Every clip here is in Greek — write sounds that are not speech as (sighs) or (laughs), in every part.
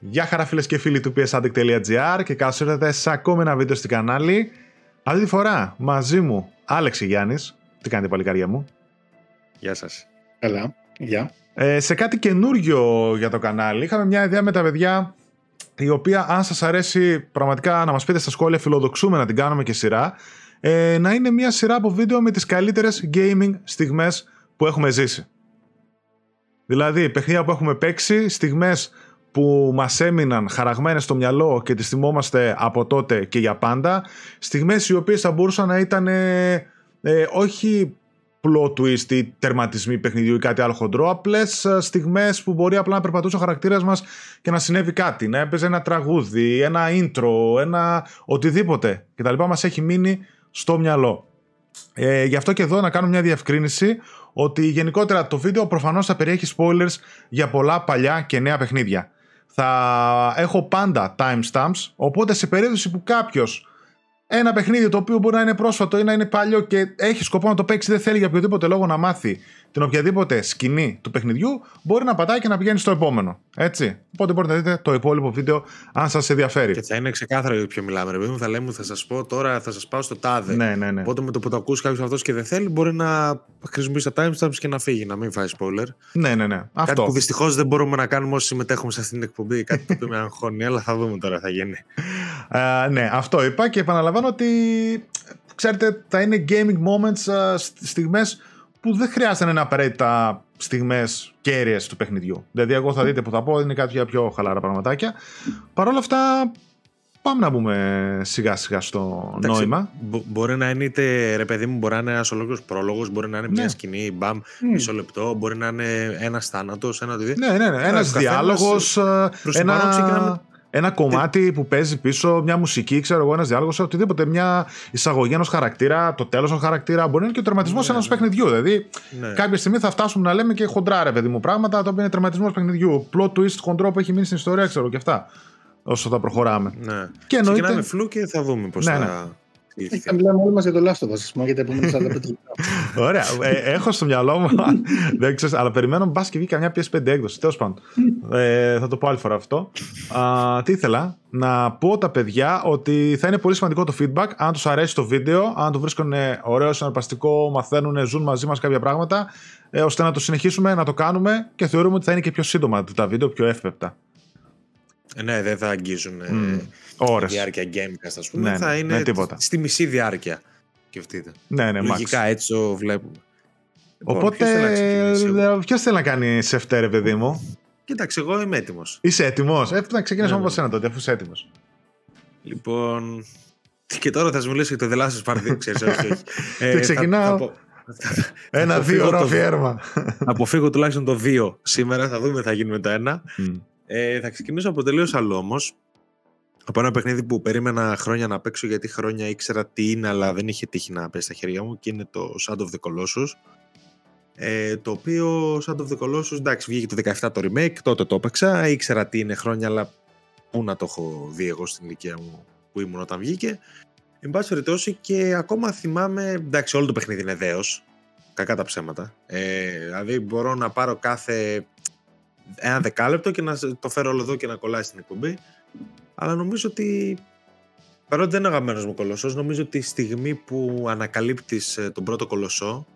Γεια χαρά φίλες και φίλοι του psaddict.gr και καλώς ήρθατε σε ακόμη ένα βίντεο στην κανάλι. Αυτή τη φορά μαζί μου Άλεξη Γιάννης. Τι κάνετε παλικάρια μου; Γεια σας. Καλά. Γεια. Ε, σε κάτι καινούριο για το κανάλι. Είχαμε μια ιδέα με τα παιδιά η οποία αν σας αρέσει πραγματικά να μας πείτε στα σχόλια φιλοδοξούμε να την κάνουμε και σειρά ε, να είναι μια σειρά από βίντεο με τις καλύτερες gaming στιγμές που έχουμε ζήσει. Δηλαδή, παιχνίδια που έχουμε παίξει, στιγμές που μας έμειναν χαραγμένες στο μυαλό και τις θυμόμαστε από τότε και για πάντα. Στιγμές οι οποίες θα μπορούσαν να ήταν ε, ε, όχι plot twist ή τερματισμοί παιχνιδιού ή κάτι άλλο χοντρό, απλές ε, στιγμές που μπορεί απλά να περπατούσε ο χαρακτήρας μας και να συνέβη κάτι. Να έπαιζε ένα τραγούδι, ένα intro, ένα οτιδήποτε κτλ. Μας έχει μείνει στο μυαλό. Ε, γι' αυτό και εδώ να κάνω μια διευκρίνηση ότι γενικότερα το βίντεο προφανώς θα περιέχει spoilers για πολλά παλιά και νέα παιχνίδια θα έχω πάντα timestamps, οπότε σε περίπτωση που κάποιος ένα παιχνίδι το οποίο μπορεί να είναι πρόσφατο ή να είναι παλιό και έχει σκοπό να το παίξει, δεν θέλει για οποιοδήποτε λόγο να μάθει την οποιαδήποτε σκηνή του παιχνιδιού, μπορεί να πατάει και να πηγαίνει στο επόμενο. Έτσι. Οπότε μπορείτε να δείτε το υπόλοιπο βίντεο αν σας ενδιαφέρει. Και θα είναι ξεκάθαρο για ποιο μιλάμε. Ρε μου θα λέμε, θα σας πω τώρα, θα σας πάω στο τάδε. Ναι, ναι, ναι. Οπότε με το που το ακούσει κάποιος αυτός και δεν θέλει, μπορεί να χρησιμοποιήσει τα timestamps και να φύγει, να μην φάει spoiler. Ναι, ναι, ναι. Κάτι Αυτό. που δυστυχώς δεν μπορούμε να κάνουμε όσοι συμμετέχουμε σε αυτήν την εκπομπή. Κάτι το οποίο με αγχώνει, αλλά θα δούμε τώρα, θα γίνει. Α, ναι, αυτό είπα και επαναλαμβάνω ότι ξέρετε, θα είναι gaming moments, α, στιγμές που δεν χρειάζεται να είναι απαραίτητα στιγμές κέρυες του παιχνιδιού. Δηλαδή, εγώ θα δείτε που θα πω, είναι κάποια πιο χαλαρά πραγματάκια. Παρ' όλα αυτά, πάμε να μπούμε σιγά σιγά στο Εντάξει, νόημα. μπο- μπορεί να είναι είτε ρε παιδί μου, μπορεί να είναι ένας ολόκληρος πρόλογος, μπορεί να είναι μια Ναι. σκηνή, μπαμ, μισό λεπτό, μπορεί να είναι ένας θάνατος, ένα οτιδήποτε. Ναι, ναι, ναι. Ένας καθένας, διάλογος, α, προς την πάνω ξεκινάμε- ένα, ένα κομμάτι που παίζει πίσω, μια μουσική, ξέρω εγώ, ένας διάλογος, οτιδήποτε, μια εισαγωγή ενός χαρακτήρα, το τέλος ενός χαρακτήρα, μπορεί να είναι και ο τερματισμός Ναι, ενός ναι. παιχνιδιού. Δηλαδή, Ναι. κάποια στιγμή θα φτάσουμε να λέμε και χοντρά, ρε παιδί μου, πράγματα τα οποία είναι τερματισμός παιχνιδιού. Plot twist χοντρό που έχει μείνει στην ιστορία, ξέρω και αυτά. Όσο θα προχωράμε. Ναι. Και εννοείται- Ξεκινάμε φλού και θα δούμε πώς Ναι, ναι. θα. Έχει θα μιλάμε όλοι μας για το Last of Us, ας πούμε, για τα επόμενα (laughs) 45 λεπτά. Ωραία. Ε, έχω στο μυαλό μου. (laughs) δεν ξέρω, αλλά περιμένω μπας και βγει καμιά PS5 έκδοση. Τέλος πάντων. Ε, θα το πω άλλη φορά αυτό. Α, τι ήθελα; Να πω τα παιδιά ότι θα είναι πολύ σημαντικό το feedback. Αν τους αρέσει το βίντεο, αν το βρίσκουν ωραίο, συναρπαστικό, μαθαίνουν, ζουν μαζί μας κάποια πράγματα, ε, ώστε να το συνεχίσουμε, να το κάνουμε και θεωρούμε ότι θα είναι και πιο σύντομα τα βίντεο, πιο εύπεπτα. Ε, Ναι, δεν θα αγγίζουν ε, Μμ. τη Ώρες. διάρκεια gamecast, ας πούμε. Ναι, θα ναι, είναι ναι, τίποτα. στη μισή διάρκεια. Σκεφτείτε. Ναι, ναι, Λογικά max. έτσι το βλέπουμε. Λοιπόν, Οπότε, ποιος θέλει να ξεκινήσει, εγώ; ποιος θέλει να κάνει σε φτέρε, παιδί μου; Κοίταξε, εγώ είμαι έτοιμος. Είσαι έτοιμος; Ε, να ξεκινήσουμε Ναι, από ναι. σένα τότε, αφού είσαι έτοιμος. Λοιπόν. Και τώρα θα σου μιλήσω για το The Last of Us Part 2, ξέρεις, όχι, όχι. (laughs) Ε, Και θα- ξεκινάω; θα πω- θα Ένα αποφύγω δύο ώρα το- αφιέρωμα. Θα αποφύγω τουλάχιστον το 2 σήμερα, θα δούμε τι θα γίνει με το 1. Ε, θα ξεκινήσω από τελείως άλλο όμως. Από ένα παιχνίδι που περίμενα χρόνια να παίξω γιατί χρόνια ήξερα τι είναι, αλλά δεν είχε τύχει να πέσει στα χέρια μου και είναι το Shadow of the Colossus. Ε, το οποίο Shadow of the Colossus, εντάξει, βγήκε το 17 το remake, τότε το έπαιξα. Ήξερα τι είναι χρόνια, αλλά πού να το έχω δει εγώ στην ηλικία μου που ήμουν όταν βγήκε. Εν πάση περιπτώσει και ακόμα θυμάμαι, εντάξει, όλο το παιχνίδι είναι δέος, κακά τα ψέματα. Ε, δηλαδή μπορώ να πάρω κάθε ένα δεκάλεπτο και να το φέρω όλο εδώ και να κολλάει στην εκπομπή. Αλλά νομίζω ότι παρότι δεν είναι αγαπημένος μου κολοσσός, νομίζω ότι η στιγμή που ανακαλύπτεις ε, τον πρώτο κολοσσό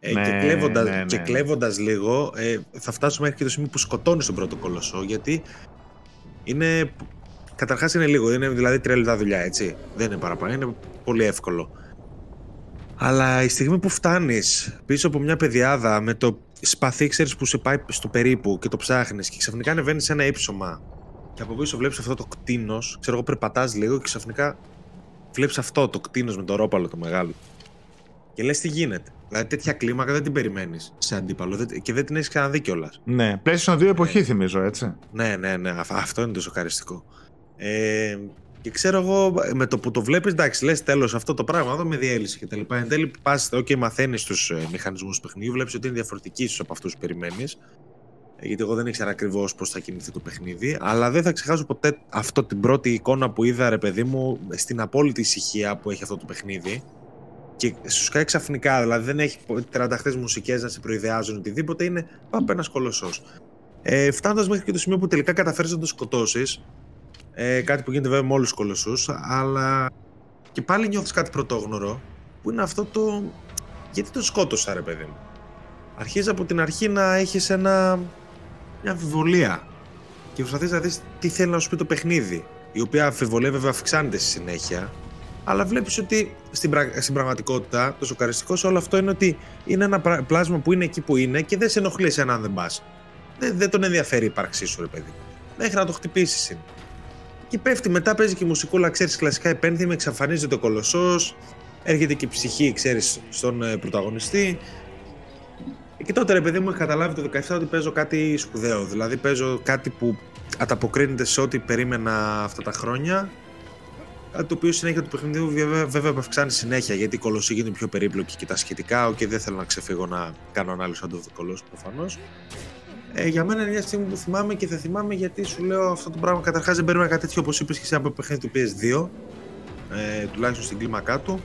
ε, Ναι, και, κλέβοντας, ναι, ναι. και κλέβοντας λίγο ε, θα φτάσουμε μέχρι και το σημείο που σκοτώνεις τον πρώτο κολοσσό γιατί είναι καταρχάς είναι λίγο, είναι δηλαδή τρία λεπτά δουλειά έτσι δεν είναι παραπάνω, είναι πολύ εύκολο αλλά η στιγμή που φτάνεις πίσω από μια παιδιάδα με το σπαθί ξέρεις που σε πάει στο περίπου και το ψάχνεις και ξαφνικά ανεβαίνεις σε ένα ύψωμα και από πίσω βλέπεις αυτό το κτίνος, ξέρω εγώ περπατάς λίγο και ξαφνικά βλέπεις αυτό το κτίνος με το ρόπαλο το μεγάλο και λες τι γίνεται. Δηλαδή τέτοια κλίμακα δεν την περιμένεις σε αντίπαλο δεν- και δεν την έχεις ξαναδεί κιόλας. Ναι, PlayStation 2 εποχή θυμίζω, έτσι. Ναι, ναι, ναι, αυ- αυτό είναι το σοκαριστικό. Ε, και ξέρω εγώ, με το που το βλέπεις, εντάξει, λες τέλος αυτό το πράγμα εδώ με διέλυση και τα λοιπά. Εν τέλει, πας, OK, μαθαίνεις τους ε, μηχανισμούς του παιχνιδιού, βλέπεις ότι είναι διαφορετικοί ίσως από αυτούς που περιμένεις. Ε, γιατί εγώ δεν ήξερα ακριβώς πώς θα κινηθεί το παιχνίδι. Αλλά δεν θα ξεχάσω ποτέ αυτό την πρώτη εικόνα που είδα, ρε παιδί μου, στην απόλυτη ησυχία που έχει αυτό το παιχνίδι. Και σου σκάει ξαφνικά, δηλαδή δεν έχει τρανταχτέ μουσικές να σε προειδεάζουν οτιδήποτε. Είναι πάπα ένα κολοσσός. Ε, Φτάνοντας μέχρι και το σημείο που τελικά καταφέρεις να το σκοτώσεις. Ε, κάτι που γίνεται βέβαια με όλους τους κολοσσούς. Αλλά και πάλι νιώθεις κάτι πρωτόγνωρο. Που είναι αυτό το. Γιατί το σκότωσα, ρε παιδί μου; Αρχίζεις από την αρχή να έχεις ένα. μια αμφιβολία. Και προσπαθείς να δεις τι θέλει να σου πει το παιχνίδι. Η οποία αμφιβολία βέβαια αυξάνεται στη συνέχεια. Αλλά βλέπεις ότι στην, πρα... στην πραγματικότητα το σοκαριστικό σε όλο αυτό είναι ότι είναι ένα πλάσμα που είναι εκεί που είναι και δεν σε ενοχλεί εσένα αν δεν πας. Δεν, δεν τον ενδιαφέρει η ύπαρξή σου, ρε παιδί. Μέχρι να το χτυπήσεις είναι. Και πέφτει μετά, παίζει και η μουσικούλα, ξέρεις, κλασικά επένδυμα, εξαφανίζεται ο κολοσσός, έρχεται και η ψυχή, ξέρεις, στον ε, πρωταγωνιστή. Και τότε, ρε παιδί μου, έχει καταλάβει το 17 ότι παίζω κάτι σπουδαίο. Δηλαδή, παίζω κάτι που ανταποκρίνεται σε ό,τι περίμενα αυτά τα χρόνια. Κάτι το οποίο συνέχεια του παιχνιδιού βέβαια, βέβαια αυξάνει συνέχεια γιατί η κολοσσή γίνεται πιο περίπλοκη και τα σχετικά. Και δεν θέλω να ξεφύγω να κάνω ανάλυση αν το κολοσσός προφανώς. Ε, για μένα είναι μια στιγμή που θυμάμαι και θα θυμάμαι γιατί σου λέω αυτό το πράγμα. Καταρχάς δεν περίμενα κάτι τέτοιο όπως είπες και εσύ από παιχνίδι του PS2, ες, τουλάχιστον στην κλίμακά του.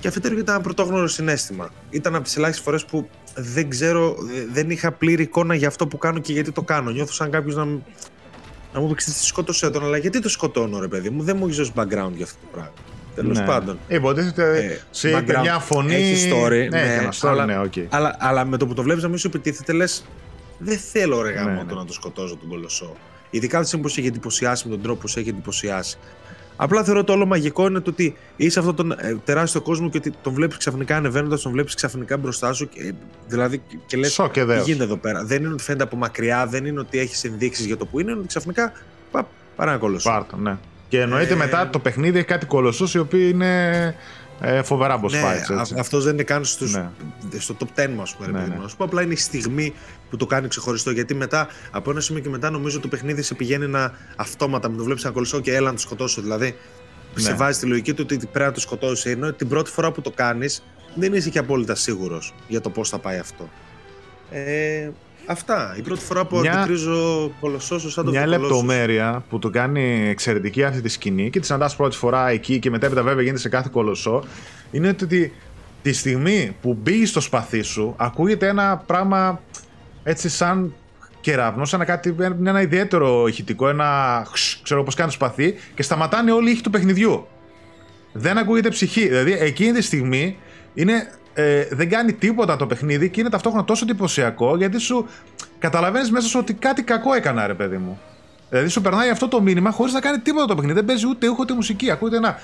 Και αφετέρου γιατί ήταν ένα πρωτόγνωρο συνέστημα. Ήταν από τις ελάχιστες φορές που δεν ξέρω, δεν είχα πλήρη εικόνα για αυτό που κάνω και γιατί το κάνω. Νιώθω σαν κάποιος να, να μου πει τι σκότωσε τον, αλλά γιατί το σκοτώνω, ρε παιδί μου, δεν μου έχεις δώσει background για αυτό το πράγμα. Τέλος ναι. πάντων. Υποτίθεται ε, σε είπε μια φωνή. Έχει story, ναι, ναι, story, αλλά, ναι okay. αλλά, αλλά, με το που το βλέπεις να μην σου επιτίθεται, λες δεν θέλω ρε γάμο ναι, ναι. να το σκοτώσω τον κολοσσό. Ειδικά δεν που έχει εντυπωσιάσει με τον τρόπο που σε έχει εντυπωσιάσει. Απλά θεωρώ το όλο μαγικό είναι το ότι είσαι αυτόν τον ε, τεράστιο κόσμο και ότι τον βλέπεις ξαφνικά ανεβαίνοντας, τον βλέπεις ξαφνικά μπροστά σου. Και, δηλαδή και λες: Τι γίνεται εδώ πέρα. Δεν είναι ότι φαίνεται από μακριά, δεν είναι ότι έχεις ενδείξεις για το που είναι, είναι ότι ξαφνικά πα, παρά ένα κολοσσό. Πάρτο, ναι. Και εννοείται ε... μετά το παιχνίδι έχει κάτι κολοσσό οι οποίοι είναι ε, φοβερά boss ναι, fights. Έτσι. Αυτός δεν είναι καν στους, ναι. στο top 10 μα, πούμε. Ναι, ναι. Να σου πω απλά είναι η στιγμή που το κάνει ξεχωριστό. Γιατί μετά, από ένα σημείο και μετά, νομίζω το παιχνίδι σε πηγαίνει να αυτόματα με το βλέπεις ένα κολοσσό και έλα να το σκοτώσω. Δηλαδή, ναι. σε βάζει τη λογική του ότι πρέπει να το σκοτώσει. Ενώ την πρώτη φορά που το κάνεις, δεν είσαι και απόλυτα σίγουρος για το πώς θα πάει αυτό. Ε, Αυτά. Η πρώτη φορά που μια... αντικρίζω κολοσσός σαν το Μια λεπτομέρεια που το κάνει εξαιρετική αυτή τη σκηνή και τη συναντάς πρώτη φορά εκεί και μετέπειτα βέβαια γίνεται σε κάθε κολοσσό είναι ότι τη στιγμή που μπει στο σπαθί σου ακούγεται ένα πράγμα έτσι σαν κεραυνό, σαν κάτι, ένα ιδιαίτερο ηχητικό, ένα ξέρω πώς κάνει το σπαθί και σταματάνε όλοι οι ήχοι του παιχνιδιού. Δεν ακούγεται ψυχή. Δηλαδή εκείνη τη στιγμή είναι ε, δεν κάνει τίποτα το παιχνίδι και είναι ταυτόχρονα τόσο εντυπωσιακό γιατί σου καταλαβαίνει μέσα σου ότι κάτι κακό έκανα, ρε παιδί μου. Δηλαδή σου περνάει αυτό το μήνυμα χωρί να κάνει τίποτα το παιχνίδι. Δεν παίζει ούτε ούχο ούτε μουσική. Ακούγεται ένα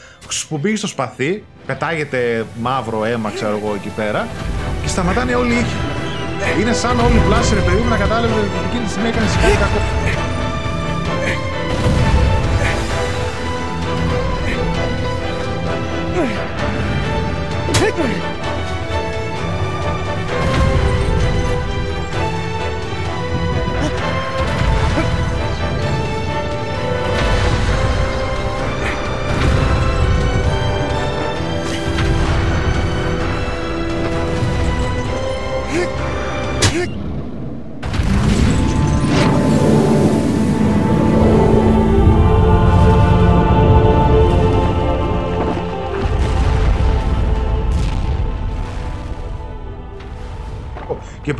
που στο σπαθί, πετάγεται μαύρο αίμα, ξέρω εγώ εκεί πέρα και σταματάνε όλοι οι ήχοι. Είναι σαν όλοι οι πλάσοι, ρε παιδί μου, να κατάλαβε ότι εκείνη τη στιγμή έκανε κάτι κακό. Και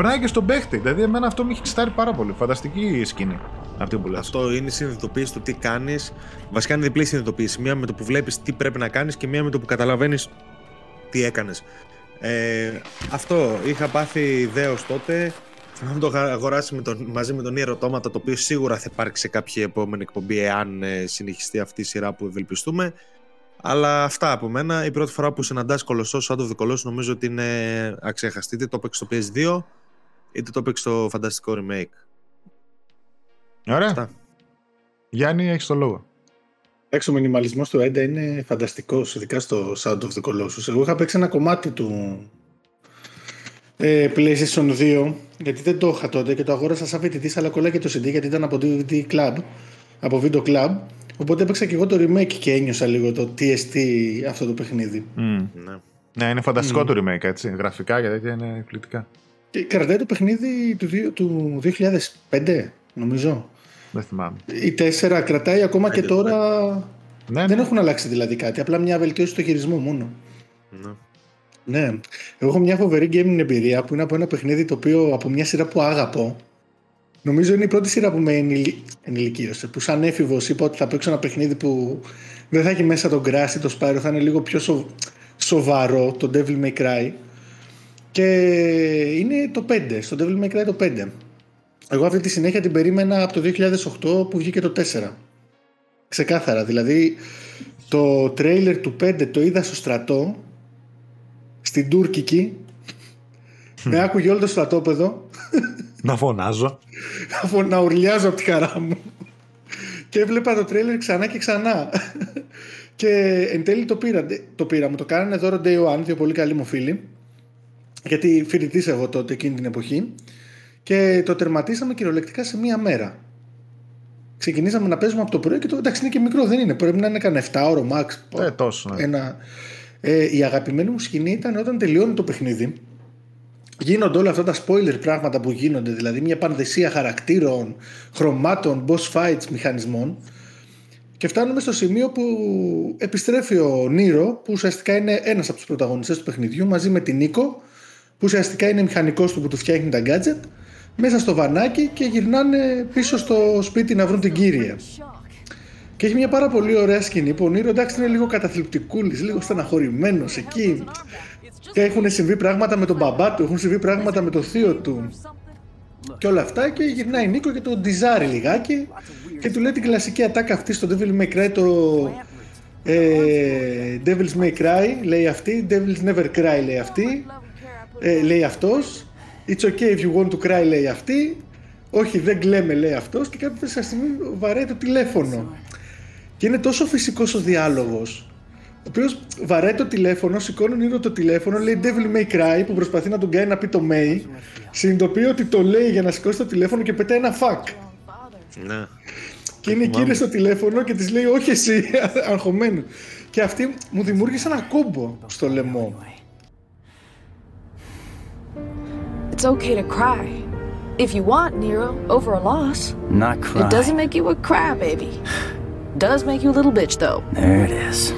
περνάει και στον παίχτη. Δηλαδή, εμένα αυτό με έχει ξετάρει πάρα πολύ. Φανταστική σκηνή αυτή που λες. Αυτό είναι η συνειδητοποίηση του τι κάνεις. Βασικά είναι διπλή συνειδητοποίηση. Μία με το που βλέπεις τι πρέπει να κάνεις και μία με το που καταλαβαίνεις τι έκανες. Ε, αυτό είχα πάθει ιδέω τότε. Να το αγοράσει με τον, μαζί με τον Ιερωτώματα, το οποίο σίγουρα θα υπάρξει σε κάποια επόμενη εκπομπή, εάν ε, συνεχιστεί αυτή η σειρά που ευελπιστούμε. Αλλά αυτά από μένα. Η πρώτη φορά που συναντάς κολοσσός, σαν το Colossus, νομίζω ότι είναι αξέχαστη. Είτε το έπαιξε στο PS2, είτε το έπαιξε στο φανταστικό remake. Ωραία. Αυτά. Γιάννη, έχεις το λόγο. Εντάξει, ο μινιμαλισμός του Έντα είναι φανταστικός, ειδικά στο Sound of the Colossus. Εγώ είχα παίξει ένα κομμάτι του ε, PlayStation 2, γιατί δεν το είχα τότε και το αγόρασα σαν φοιτητή, αλλά κολλάει και το CD γιατί ήταν από DVD Club, από Video Club. Οπότε έπαιξα και εγώ το remake και ένιωσα λίγο το TST αυτό το παιχνίδι. Mm. Ναι. ναι, είναι φανταστικό mm. το remake, έτσι. Γραφικά και τέτοια είναι εκπληκτικά. Και κρατάει το παιχνίδι του, του 2005, νομίζω. Δεν θυμάμαι. Η 4 κρατάει ακόμα και τώρα. Ναι, δεν ναι. έχουν αλλάξει δηλαδή κάτι. Απλά μια βελτίωση στο χειρισμό μόνο. Ναι. Ναι. Εγώ έχω μια φοβερή gaming εμπειρία που είναι από ένα παιχνίδι το οποίο από μια σειρά που αγαπώ. Νομίζω είναι η πρώτη σειρά που με ενηλικίωσε. Που σαν έφηβος είπα ότι θα παίξω ένα παιχνίδι που δεν θα έχει μέσα τον Crash ή το Spyro, θα είναι λίγο πιο σοβαρό, το Devil May Cry. Και είναι το 5, στο Devil May Cry το 5. Εγώ αυτή τη συνέχεια την περίμενα από το 2008 που βγήκε το 4. Ξεκάθαρα, δηλαδή το τρέιλερ του 5 το είδα στο στρατό, στην Τούρκικη, με άκουγε όλο το στρατόπεδο. Να φωνάζω. να, να ουρλιάζω από τη χαρά μου. και έβλεπα το τρέιλερ ξανά και ξανά. και εν τέλει το πήρα. Το πήρα. Μου το κάνανε δώρο Day One, δύο πολύ καλοί μου φίλοι. Γιατί φοιτητή εγώ τότε εκείνη την εποχή. Και το τερματίσαμε κυριολεκτικά σε μία μέρα. Ξεκινήσαμε να παίζουμε από το πρωί και το εντάξει είναι και μικρό, δεν είναι. Πρέπει να είναι κανένα 7 ώρο max. Ε, τόσο. Ναι. Ένα... Ε, η αγαπημένη μου σκηνή ήταν όταν τελειώνει το παιχνίδι. Γίνονται όλα αυτά τα spoiler πράγματα που γίνονται, δηλαδή μια πανδεσία χαρακτήρων, χρωμάτων, boss fights, μηχανισμών. Και φτάνουμε στο σημείο που επιστρέφει ο Νίρο, που ουσιαστικά είναι ένας από τους πρωταγωνιστές του παιχνιδιού, μαζί με την Νίκο, που ουσιαστικά είναι μηχανικός του που τους φτιάχνει τα gadget μέσα στο βανάκι και γυρνάνε πίσω στο σπίτι να βρουν την κύρια. Και έχει μια πάρα πολύ ωραία σκηνή που ο Νίρο εντάξει είναι λίγο καταθλιπτικούλης, λίγο στεναχωρημένος εκεί. Και έχουν συμβεί πράγματα με τον μπαμπά του, έχουν συμβεί πράγματα με το θείο του. Και όλα αυτά και γυρνάει Νίκο και το ντιζάρει λιγάκι και του λέει την κλασική ατάκα αυτή στο Devil May Cry το ε, Devil's May Cry λέει αυτή, Devil's Never Cry λέει αυτή, ε, λέει αυτός It's okay if you want to cry λέει αυτή. Όχι δεν κλαίμε λέει αυτός και κάποια στιγμή βαράει το τηλέφωνο. Και είναι τόσο φυσικός ο διάλογος ο οποίος βαράει το τηλέφωνο, σηκώνει ο το τηλέφωνο, λέει Devil May Cry που προσπαθεί να τον κάνει να πει το May. Συνειδητοποιεί ότι το λέει για να σηκώσει το τηλέφωνο και πετάει ένα fuck. Ναι. Και είναι εκείνη στο τηλέφωνο και της λέει Όχι εσύ, (laughs) αγχωμένο. Και αυτή μου δημιούργησε ένα κόμπο στο λαιμό. It's okay to cry. If you want, Nero, over a loss. Not cry. It doesn't make you a crybaby. (sighs) Does make you a little bitch, though. There it is.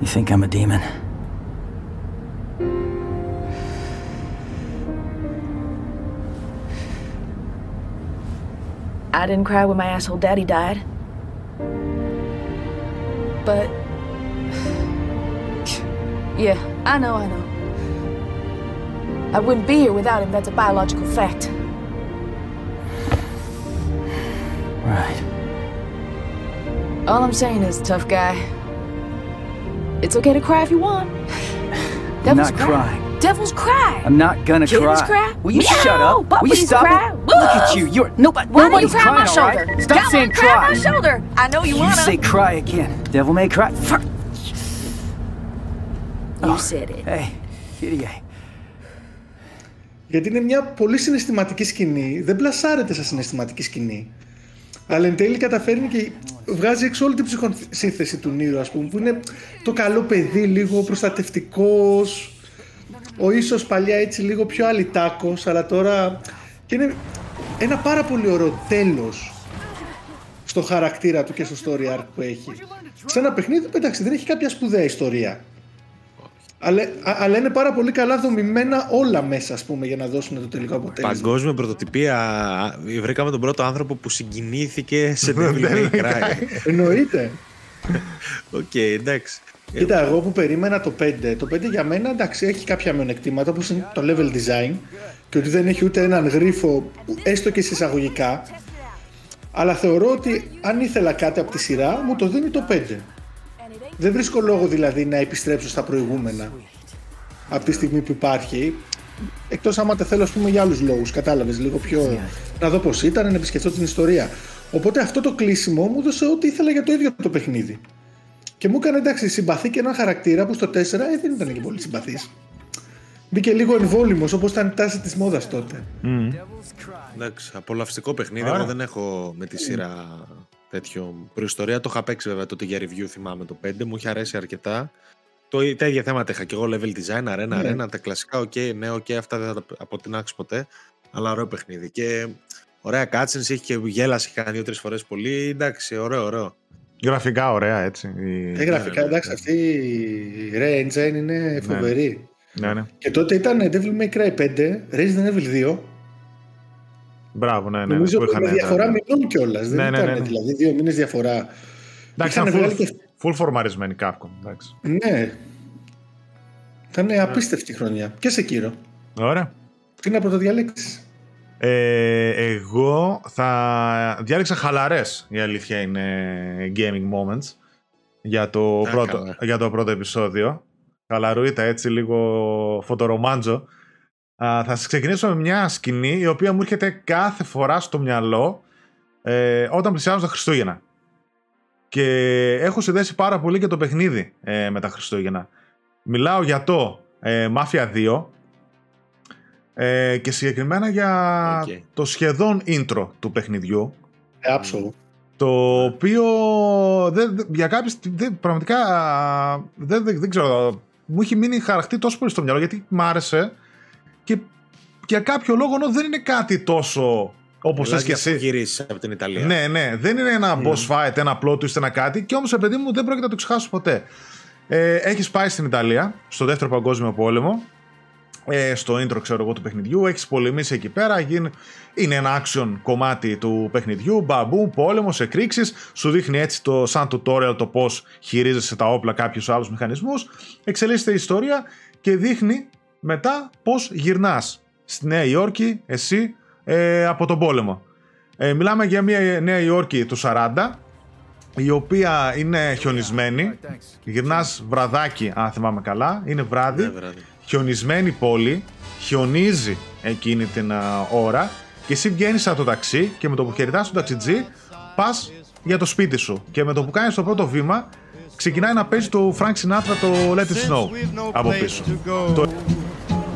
You think I'm a demon? I didn't cry when my asshole daddy died. But Yeah, I know, I know. I wouldn't be here without him, that's a biological fact. Right. All I'm saying is, tough guy, it's okay to cry if you want. (sighs) Devil's not cry. crying. Devil's cry. I'm not gonna Kittens cry. cry. Will you Meow. shut up? Will you stop cry. it? Look at you. You're nobody. Why nobody's cry crying. On my shoulder? Right? Stop saying cry. cry. on my shoulder. I know you, you wanna. You say cry again. Devil may cry. Fuck. You said it. Hey, Γιατί είναι μια πολύ συναισθηματική σκηνή. Δεν πλασάρεται σαν συναισθηματική σκηνή. Αλλά εν τέλει καταφέρνει και βγάζει έξω όλη την ψυχοσύνθεση του Νίρου, ας πούμε, που είναι το καλό παιδί, λίγο προστατευτικός. Ο ίσως παλιά έτσι λίγο πιο αλυτάκος, αλλά τώρα. Και είναι ένα πάρα πολύ ωραίο τέλος στο χαρακτήρα του και στο story arc που έχει. Σε ένα παιχνίδι, εντάξει, δεν έχει κάποια σπουδαία ιστορία. Αλλά, αλλά είναι πάρα πολύ καλά δομημένα όλα μέσα, ας πούμε, για να δώσουν το τελικό αποτέλεσμα. Παγκόσμια πρωτοτυπία. Βρήκαμε τον πρώτο άνθρωπο που συγκινήθηκε σε (laughs) Devil May Cry. Εννοείται. (laughs) Οκ, εντάξει. Κοίτα, εγώ που περίμενα το 5, το 5 για μένα εντάξει έχει κάποια μειονεκτήματα όπως είναι το level design και ότι δεν έχει ούτε έναν γρίφο, έστω και εισαγωγικά. Αλλά θεωρώ ότι αν ήθελα κάτι από τη σειρά μου το δίνει το 5. Δεν βρίσκω λόγο δηλαδή να επιστρέψω στα προηγούμενα από τη στιγμή που υπάρχει. Εκτός άμα τα θέλω, ας πούμε, για άλλους λόγους. Κατάλαβες λίγο πιο. Να δω πώς ήταν, να επισκεφτώ την ιστορία. Οπότε αυτό το κλείσιμο μου έδωσε ό,τι ήθελα για το ίδιο το παιχνίδι. Και μου έκανε εντάξει, συμπαθεί και έναν χαρακτήρα που στο 4 ε, δεν ήταν και πολύ συμπαθής. Μπήκε λίγο εμβόλυμος όπως ήταν η τάση της μόδας τότε. Mm. Εντάξει, απολαυστικό παιχνίδι. Εγώ δεν έχω με τη σειρά τέτοιο προϊστορία. Το είχα παίξει βέβαια τότε για review, θυμάμαι το 5. Μου είχε αρέσει αρκετά. Το, τα ίδια θέματα είχα και εγώ level design, arena, ναι. arena, τα κλασικά, οκ, okay, ναι, οκ, okay, αυτά δεν θα τα αποτινάξει ποτέ. Αλλά ωραίο παιχνίδι. Και ωραία cutscene έχει και γέλασα, είχε κάνει δύο-τρεις φορές πολύ. Εντάξει, ωραίο, ωραίο. Γραφικά ωραία, έτσι. Ε, γραφικά, εντάξει, αυτή η RE Engine είναι φοβερή. Ναι, ναι. Και τότε ήταν Devil May Cry 5, Resident Evil 2. Μπράβο, ναι, ναι. Νομίζω που ότι είχαν- με διαφορά μηνών κιόλας. Ναι, Δεν ναι, ήταν ναι, ναι. δηλαδή δύο μήνες διαφορά. Εντάξει, Είχαν ήταν βγάλει full, και- full φορμαρισμένη Capcom. Εντάξει. Ναι. Ήταν απίστευτη χρονιά. Και σε κύριο. Ωραία. Τι να πρωτοδιαλέξεις; Ε, εγώ θα διάλεξα χαλαρές η αλήθεια είναι gaming moments για το, Α, πρώτο, καλά. για το πρώτο επεισόδιο. Χαλαρούιτα έτσι λίγο φωτορομάντζο. Α, θα σας ξεκινήσω με μια σκηνή η οποία μου έρχεται κάθε φορά στο μυαλό ε, όταν πλησιάζουν τα Χριστούγεννα. Και έχω συνδέσει πάρα πολύ και το παιχνίδι ε, με τα Χριστούγεννα. Μιλάω για το ε, Mafia 2 ε, και συγκεκριμένα για Οκ. το σχεδόν intro του παιχνιδιού Ε, άψογο. το οποίο δεν, δεν- για κάποιες δεν, πραγματικά δεν, δεν, δεν ξέρω μου έχει μείνει χαρακτή τόσο πολύ στο μυαλό γιατί μ' άρεσε και για κάποιο λόγο ενώ δεν είναι κάτι τόσο όπως θες και εσύ γυρίσεις από την Ιταλία. ναι, ναι, δεν είναι ένα boss fight, ένα plot twist, ένα κάτι. Και όμως, παιδί μου, δεν πρόκειται να το ξεχάσω ποτέ. Ε, Έχεις πάει στην Ιταλία, στο δεύτερο Παγκόσμιο Πόλεμο. Ε, στο intro, ξέρω εγώ, του παιχνιδιού. Έχεις πολεμήσει εκεί πέρα. γίνει- Είναι ένα action κομμάτι του παιχνιδιού. Μπαμπού, πόλεμος, εκρήξεις. Σου δείχνει έτσι το σαν tutorial το πώς χειρίζεσαι τα όπλα, κάποιους άλλους μηχανισμούς. Εξελίσσεται η ιστορία και δείχνει μετά πώς γυρνάς στη Νέα Υόρκη, εσύ, ε, από τον πόλεμο. Ε, μιλάμε για μια Νέα Υόρκη του 40, η οποία είναι χιονισμένη. Γυρνάς βραδάκι, αν θυμάμαι καλά. Είναι βράδυ. Ναι, βράδυ. χιονισμένη πόλη. Χιονίζει εκείνη την α, ώρα. Και εσύ βγαίνεις από το ταξί και με το που χαιρετάς τον ταξιτζή, πας για το σπίτι σου. Και με το που κάνεις το πρώτο βήμα, ξεκινάει να παίζει το Frank Sinatra το Let It Snow από πίσω. Το-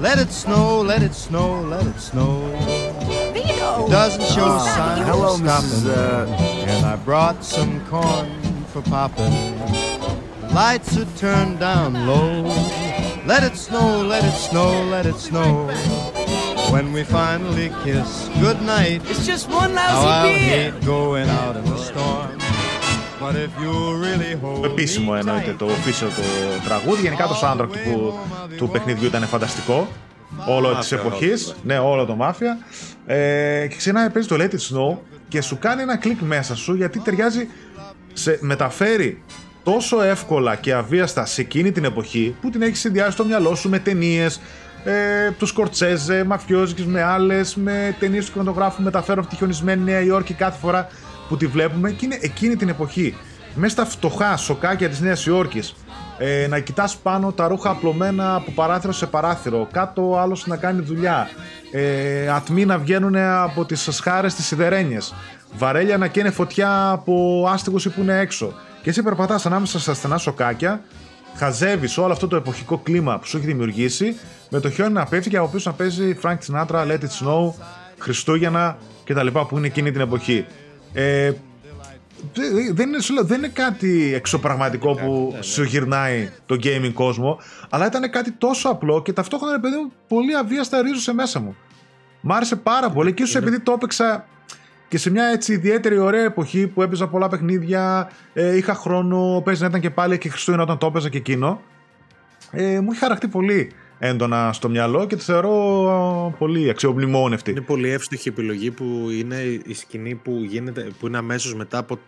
Let it snow, let it snow, let it snow. It doesn't show signs hello, of stopping. Mrs., And I brought some corn for popping. Lights are turned down low. Let it snow, let it snow, let it snow. When we finally kiss goodnight, It's just one how lousy I'll beer. hate going out in the storm. Επίσημο me εννοείται tight, το official το τραγούδι. Γενικά το soundtrack του, του παιχνιδιού ήταν φανταστικό. Όλο της Μάφια, εποχής. όλο. Ναι, όλο το μάφια. Ε, και ξεκινάει να παίζει το Let It Snow και σου κάνει ένα κλικ μέσα σου γιατί ταιριάζει. Σε, μεταφέρει τόσο εύκολα και αβίαστα σε εκείνη την εποχή που την έχεις συνδυάσει στο μυαλό σου με ταινίες. Ε, του Σκορτσέζε, μαφιόζικες με άλλες, με ταινίες του κινηματογράφου μεταφέρουν αυτή τη χιονισμένη Νέα Υόρκη κάθε φορά που τη βλέπουμε και είναι εκείνη την εποχή. Μέσα στα φτωχά σοκάκια της Νέας Υόρκης, ε, να κοιτάς πάνω τα ρούχα απλωμένα από παράθυρο σε παράθυρο, κάτω ο άλλος να κάνει δουλειά, ε, ατμοί να βγαίνουν από τις σχάρες τι σιδερένιε, βαρέλια να καίνε φωτιά από άστιγου που είναι έξω. Και εσύ περπατάς ανάμεσα στα στενά σοκάκια, χαζεύεις όλο αυτό το εποχικό κλίμα που σου έχει δημιουργήσει, με το χιόνι να πέφτει και από πίσω να παίζει Frank Sinatra, Let It Snow, Χριστούγεννα κτλ. που είναι εκείνη την εποχή. Ε, δε- δεν είναι, σου λέω, δεν είναι κάτι εξωπραγματικό που σου γυρνάει το gaming κόσμο, αλλά ήταν κάτι τόσο απλό και ταυτόχρονα ρε παιδί μου πολύ αβίαστα ρίζωσε μέσα μου. Μ' άρεσε πάρα πολύ και ίσως επειδή το έπαιξα και σε μια έτσι ιδιαίτερη ωραία εποχή που έπαιζα πολλά παιχνίδια, ε, είχα χρόνο, παίζει να ήταν και πάλι και Χριστούγεννα όταν το έπαιζα και εκείνο. Ε, μου είχε χαρακτεί πολύ έντονα στο μυαλό και το θεωρώ ε, πολύ αξιομνημόνευτη. Είναι πολύ εύστοχη επιλογή που είναι η σκηνή που, γίνεται, που είναι αμέσως μετά από.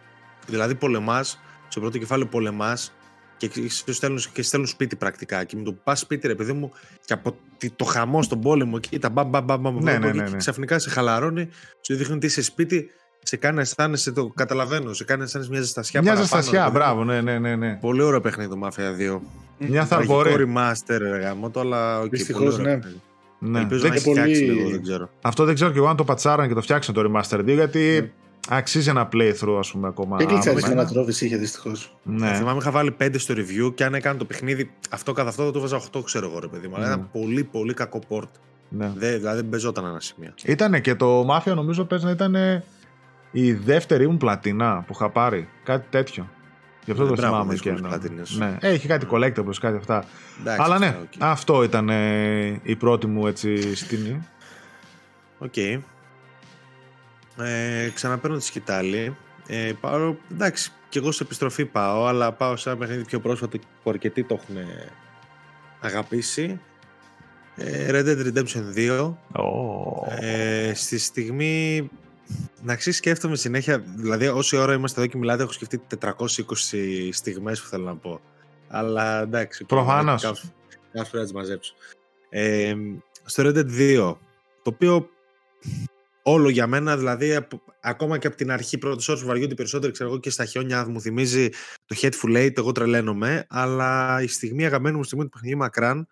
Δηλαδή, πολεμάς, στο πρώτο κεφάλαιο πολεμάς και σε στέλνουν, και σε στέλνουν σπίτι πρακτικά. Και με το που πας σπίτι, ρε παιδί μου, και από τη- το χαμό στον πόλεμο εκεί, τα μπαμ, μπαμ, μπαμ, μπαμ, Ναι, μπαμ, ναι, και ναι, ναι. ξαφνικά σε χαλαρώνει, σου δείχνει ότι είσαι σπίτι, σε κάνει να αισθάνεσαι, το καταλαβαίνω, σε κάνει να αισθάνεσαι μια ζεστασιά. Μια παραπάνω, ζεστασιά, ρε παιδί μου. μπράβο, ναι, ναι, ναι. ναι. Πολύ ωραίο παιχνίδι το Mafia 2. Μια Τραγικό θαρπορή. remaster, ρε γάμο το, αλλά οκ, Δυστυχώς, πολύ ωραίο ναι. παιχνίδι. Ναι. Ελπίζω Δεν- να έχει πολύ- φτιάξει λίγο, δεν ξέρω. Αυτό δεν ξέρω και εγώ αν το πατσάραν και το φτιάξαν το Remaster 2 γιατί αξίζει ένα playthrough ας πούμε ακόμα. Και κλειτσα άμα- τη να τρόφι είχε δυστυχώς. Ναι. Θυμάμαι είχα βάλει 5 στο review και αν έκανε το παιχνίδι αυτό καθ' αυτό θα το βάζα 8, ξέρω εγώ ρε παιδί μου. Αλλά Ναι. ήταν πολύ πολύ κακό port. ναι. Δεν, δηλαδή δεν παίζονταν ένα σημείο. Ήτανε και το Mafia νομίζω πες να ήταν η δεύτερη μου πλατινά που είχα πάρει. Κάτι τέτοιο. Γι' αυτό Ναι, το μπράβο, θυμάμαι και δύσκολες εννοώ. πλατίνες. Ναι. Ε, είχε κάτι collectibles, κάτι αυτά. Εντάξει, Αλλά ναι, αυτά, οκ. αυτό ήταν ε, η πρώτη μου έτσι σκηνή. Οκ. Ε, ξαναπαίρνω τη σκυτάλη. Ε, πάω, εντάξει, και εγώ σε επιστροφή πάω, αλλά πάω σε ένα παιχνίδι πιο πρόσφατο που αρκετοί το έχουν αγαπήσει. Ε, Red Dead Redemption 2. Oh. Ε, στη στιγμή. Να ξέρεις, σκέφτομαι συνέχεια. Δηλαδή, όση ώρα είμαστε εδώ και μιλάτε, έχω σκεφτεί 420 στιγμές που θέλω να πω. Αλλά εντάξει. Προφανώς. Κάπου πρέπει να τις μαζέψω. Ε, στο Red Dead 2, το οποίο όλο για μένα, δηλαδή ακόμα και από την αρχή πρώτη ώρες που βαριούνται περισσότερο, ξέρω εγώ και στα χιόνια μου θυμίζει το Headful Eight, εγώ τρελαίνομαι, αλλά η στιγμή αγαπημένη μου στιγμή του παιχνιδιού μακράν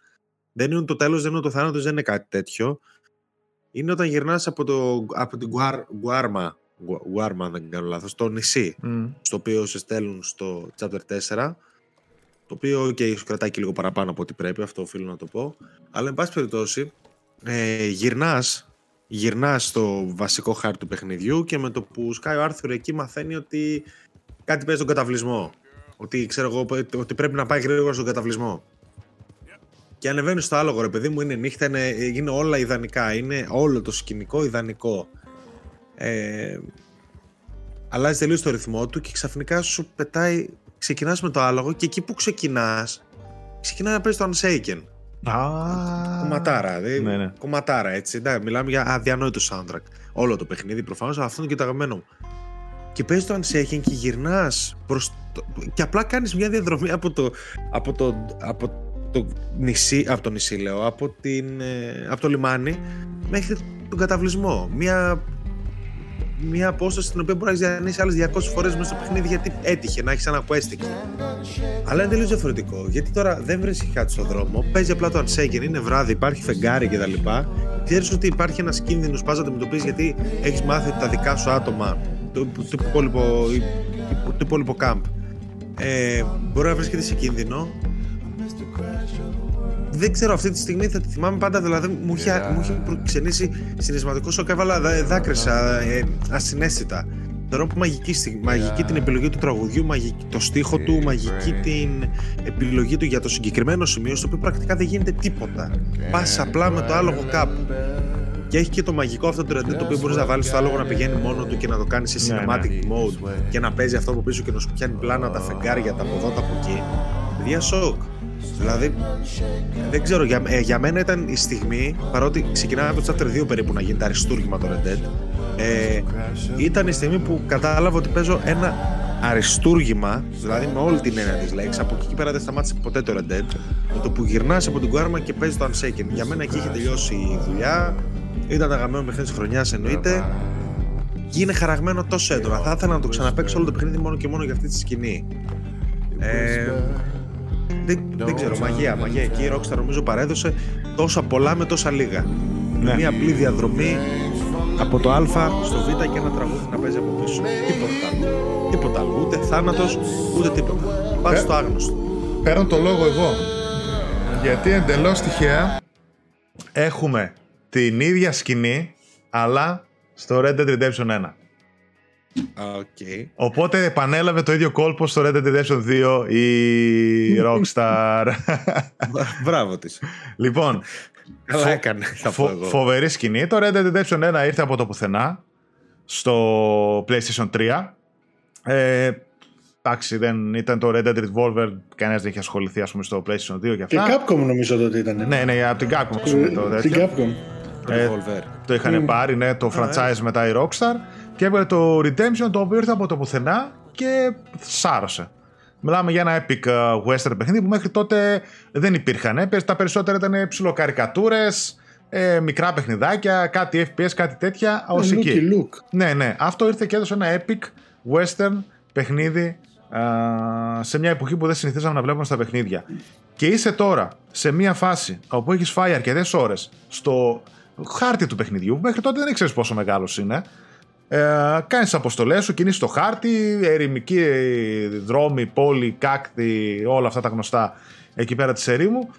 δεν είναι το τέλος, δεν είναι το θάνατος, δεν είναι κάτι τέτοιο. Είναι όταν γυρνάς από, το, από την Γουάρμα, Γουάρμα δεν κάνω λάθος, στο νησί, στο οποίο σε στέλνουν στο chapter 4. Το οποίο και okay, κρατάει και λίγο παραπάνω από ό,τι πρέπει, αυτό οφείλω να το πω. Αλλά, εν πάση περιπτώσει, ε, γυρνάς γυρνάς στο βασικό χάρτη του παιχνιδιού και με το που σκάει ο Άρθουρ εκεί μαθαίνει ότι κάτι παίζει στον καταβλισμό. Ότι ξέρω εγώ ότι πρέπει να πάει γρήγορα στον καταβλισμό. Και ανεβαίνει στο άλογο, ρε παιδί μου, είναι νύχτα, είναι, είναι όλα ιδανικά. Είναι όλο το σκηνικό ιδανικό. Ε, αλλάζει τελείως το ρυθμό του και ξαφνικά σου πετάει. Ξεκινάς με το άλογο και εκεί που ξεκινάς, ξεκινάει να παίζει το Unshaken. Ah. Κομματάρα. Δηλαδή, ναι, ναι. Κομματάρα, έτσι. Ναι, μιλάμε για αδιανόητο soundtrack. Όλο το παιχνίδι προφανώς, αλλά αυτό είναι και το αγαπημένο μου. Και παίζεις το Unshaken και γυρνάς προς. Το... Και απλά κάνεις μια διαδρομή από το, από το, από το νησί, από το νησί λέω, από, την, ε, από το λιμάνι μέχρι τον καταβλισμό. Μια μια απόσταση την οποία μπορεί να διανύσει άλλες 200 φορές μέσα στο παιχνίδι γιατί έτυχε να έχεις ένα quest Αλλά είναι τελείως διαφορετικό. Γιατί τώρα δεν βρίσκει κάτι στον δρόμο, παίζει απλά το Unshaken, είναι βράδυ, υπάρχει φεγγάρι κτλ. Ξέρεις ότι υπάρχει ένας κίνδυνος πας να αντιμετωπίσεις γιατί έχεις μάθει τα δικά σου άτομα, το, το, υπόλοιπο, το υπόλοιπο camp. Ε, μπορεί να βρίσκεται σε κίνδυνο δεν ξέρω αυτή τη στιγμή θα τη θυμάμαι πάντα δηλαδή μου είχε, yeah. μου είχε προξενήσει συναισθηματικό σοκ έβαλα δάκρυσα ε, ασυναίσθητα Θεωρώ που μαγική, μαγική την επιλογή του τραγουδιού, μαγική, το στίχο του, μαγική την επιλογή του για το συγκεκριμένο σημείο, στο οποίο πρακτικά δεν γίνεται τίποτα. Πας απλά με το άλογο κάπου. Και έχει και το μαγικό αυτό το ρεντέ το οποίο μπορείς να βάλεις το άλογο να πηγαίνει μόνο του και να το κάνεις σε ναι, cinematic ναι. mode και να παίζει αυτό από πίσω και να σου πιάνει πλάνα τα φεγγάρια, τα από εδώ, τα από εκεί. Παιδιά, σοκ. Δηλαδή, δεν ξέρω, για, ε, για μένα ήταν η στιγμή, παρότι ξεκινάμε από το chapter 2 περίπου να γίνεται αριστούργημα το Red Dead, ε, ήταν η στιγμή που κατάλαβα ότι παίζω ένα αριστούργημα, δηλαδή με όλη την έννοια της λέξης. Από εκεί και πέρα δεν σταμάτησε ποτέ το Red Dead. Με το που γυρνάς από την κουάρμα και παίζεις το Unshaken. Για μένα εκεί είχε τελειώσει η δουλειά. Ήταν αγαπημένο παιχνίδι της χρονιάς εννοείται. Και είναι χαραγμένο τόσο έντονα. Θα ήθελα να το ξαναπέξω όλο το παιχνίδι μόνο και μόνο για αυτή τη σκηνή. Ε, δεν, δεν ξέρω, μαγεία, μαγεία. Εκεί η Rockstar νομίζω παρέδωσε τόσα πολλά με τόσα λίγα. Ναι. Μια απλή διαδρομή από το Α στο Β και ένα τραγούδι να παίζει από πίσω. Τίποτα άλλο. Τίποτα άλλο. Ούτε θάνατος, ούτε τίποτα. Πας στο άγνωστο. Παίρνω το λόγο εγώ. Γιατί εντελώς τυχαία έχουμε την ίδια σκηνή, αλλά στο Red Dead Redemption 1. Okay. Οπότε επανέλαβε το ίδιο κόλπο στο Red Dead Redemption 2 η Rockstar. Μπράβο της. Λοιπόν, Καλά έκανε, θα πω εγώ. φοβερή σκηνή. Το Red Dead Redemption 1 ήρθε από το πουθενά στο PlayStation 3. Ε, εντάξει, δεν ήταν το Red Dead Revolver, κανένας δεν είχε ασχοληθεί ας πούμε, στο PlayStation 2 και αυτά. Και Capcom νομίζω ότι ήταν. Ναι, ναι, από την Capcom. Πούμε, το, την Capcom. Ε, το είχαν mm. πάρει, ναι, το franchise μετά η Rockstar και έβγαλε το Redemption το οποίο ήρθε από το πουθενά και σάρωσε. Μιλάμε για ένα epic uh, western παιχνίδι που μέχρι τότε δεν υπήρχαν. Τα περισσότερα ήταν ψιλοκαρικατούρες, ε, μικρά παιχνιδάκια, κάτι FPS, κάτι τέτοια. Ω εκεί. Look. Ναι, ναι. Αυτό ήρθε και έδωσε ένα epic western παιχνίδι uh, σε μια εποχή που δεν συνηθίζαμε να βλέπουμε στα παιχνίδια. Και είσαι τώρα σε μια φάση όπου έχεις φάει αρκετές ώρες στο χάρτη του παιχνιδιού, μέχρι τότε δεν ήξερες πόσο μεγάλος είναι. Ε, Κάνεις αποστολές σου, κινείσαι στο χάρτη, ερημική δρόμη, πόλη, κάκτη, όλα αυτά τα γνωστά εκεί πέρα της ερήμου.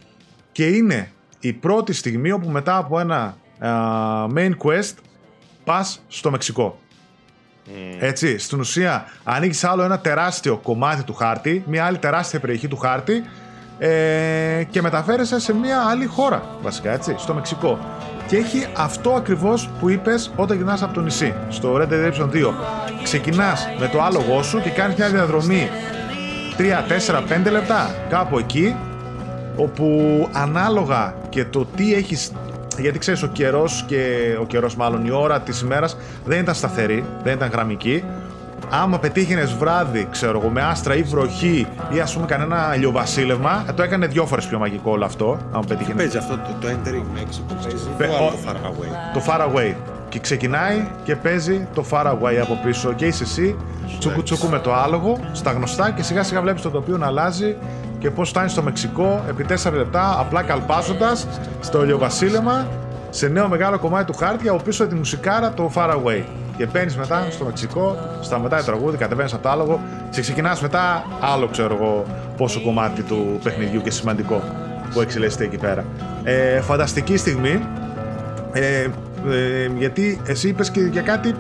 Και είναι η πρώτη στιγμή όπου μετά από ένα main quest πας στο Μεξικό. Mm. Έτσι, στην ουσία ανοίγεις άλλο ένα τεράστιο κομμάτι του χάρτη, μια άλλη τεράστια περιοχή του χάρτη ε, και μεταφέρεσαι σε μια άλλη χώρα, βασικά έτσι, στο Μεξικό. Και έχει αυτό ακριβώς που είπες όταν γυρνάς από το νησί, στο Red Dead Redemption 2. Ξεκινάς με το άλογο σου και κάνεις μια διαδρομή 3, 4, 5 λεπτά κάπου εκεί όπου ανάλογα και το τι έχεις γιατί ξέρεις ο καιρός και ο καιρός μάλλον η ώρα της ημέρας δεν ήταν σταθερή, δεν ήταν γραμμική άμα πετύχαινες βράδυ, ξέρω εγώ, με άστρα ή βροχή ή ας πούμε κανένα ηλιοβασίλευμα, το έκανε δυο φορές πιο μαγικό όλο αυτό. Άμα πετύχαινες. Παίζει αυτό το, το entering Mexico, παίζει. Παι, το, το far away. Το far away. Και ξεκινάει και παίζει το far away από πίσω. Και είσαι εσύ, τσούκου τσούκου με το άλογο, στα γνωστά και σιγά σιγά βλέπεις το τοπίο να αλλάζει και πώς φτάνεις στο Μεξικό επί 4 λεπτά, απλά καλπάζοντας στο ηλιοβασίλεμα σε νέο μεγάλο κομμάτι του χάρτη από πίσω τη μουσικάρα το far away. Και μπαίνει μετά στο Μεξικό, σταματάει το τραγούδι, κατεβαίνεις από το άλογο και ξεκινάς μετά άλλο ξέρω εγώ πόσο κομμάτι του παιχνιδιού και σημαντικό που εξελίσσεται εκεί πέρα. Ε, φανταστική στιγμή. Ε, ε, γιατί εσύ είπες και για κάτι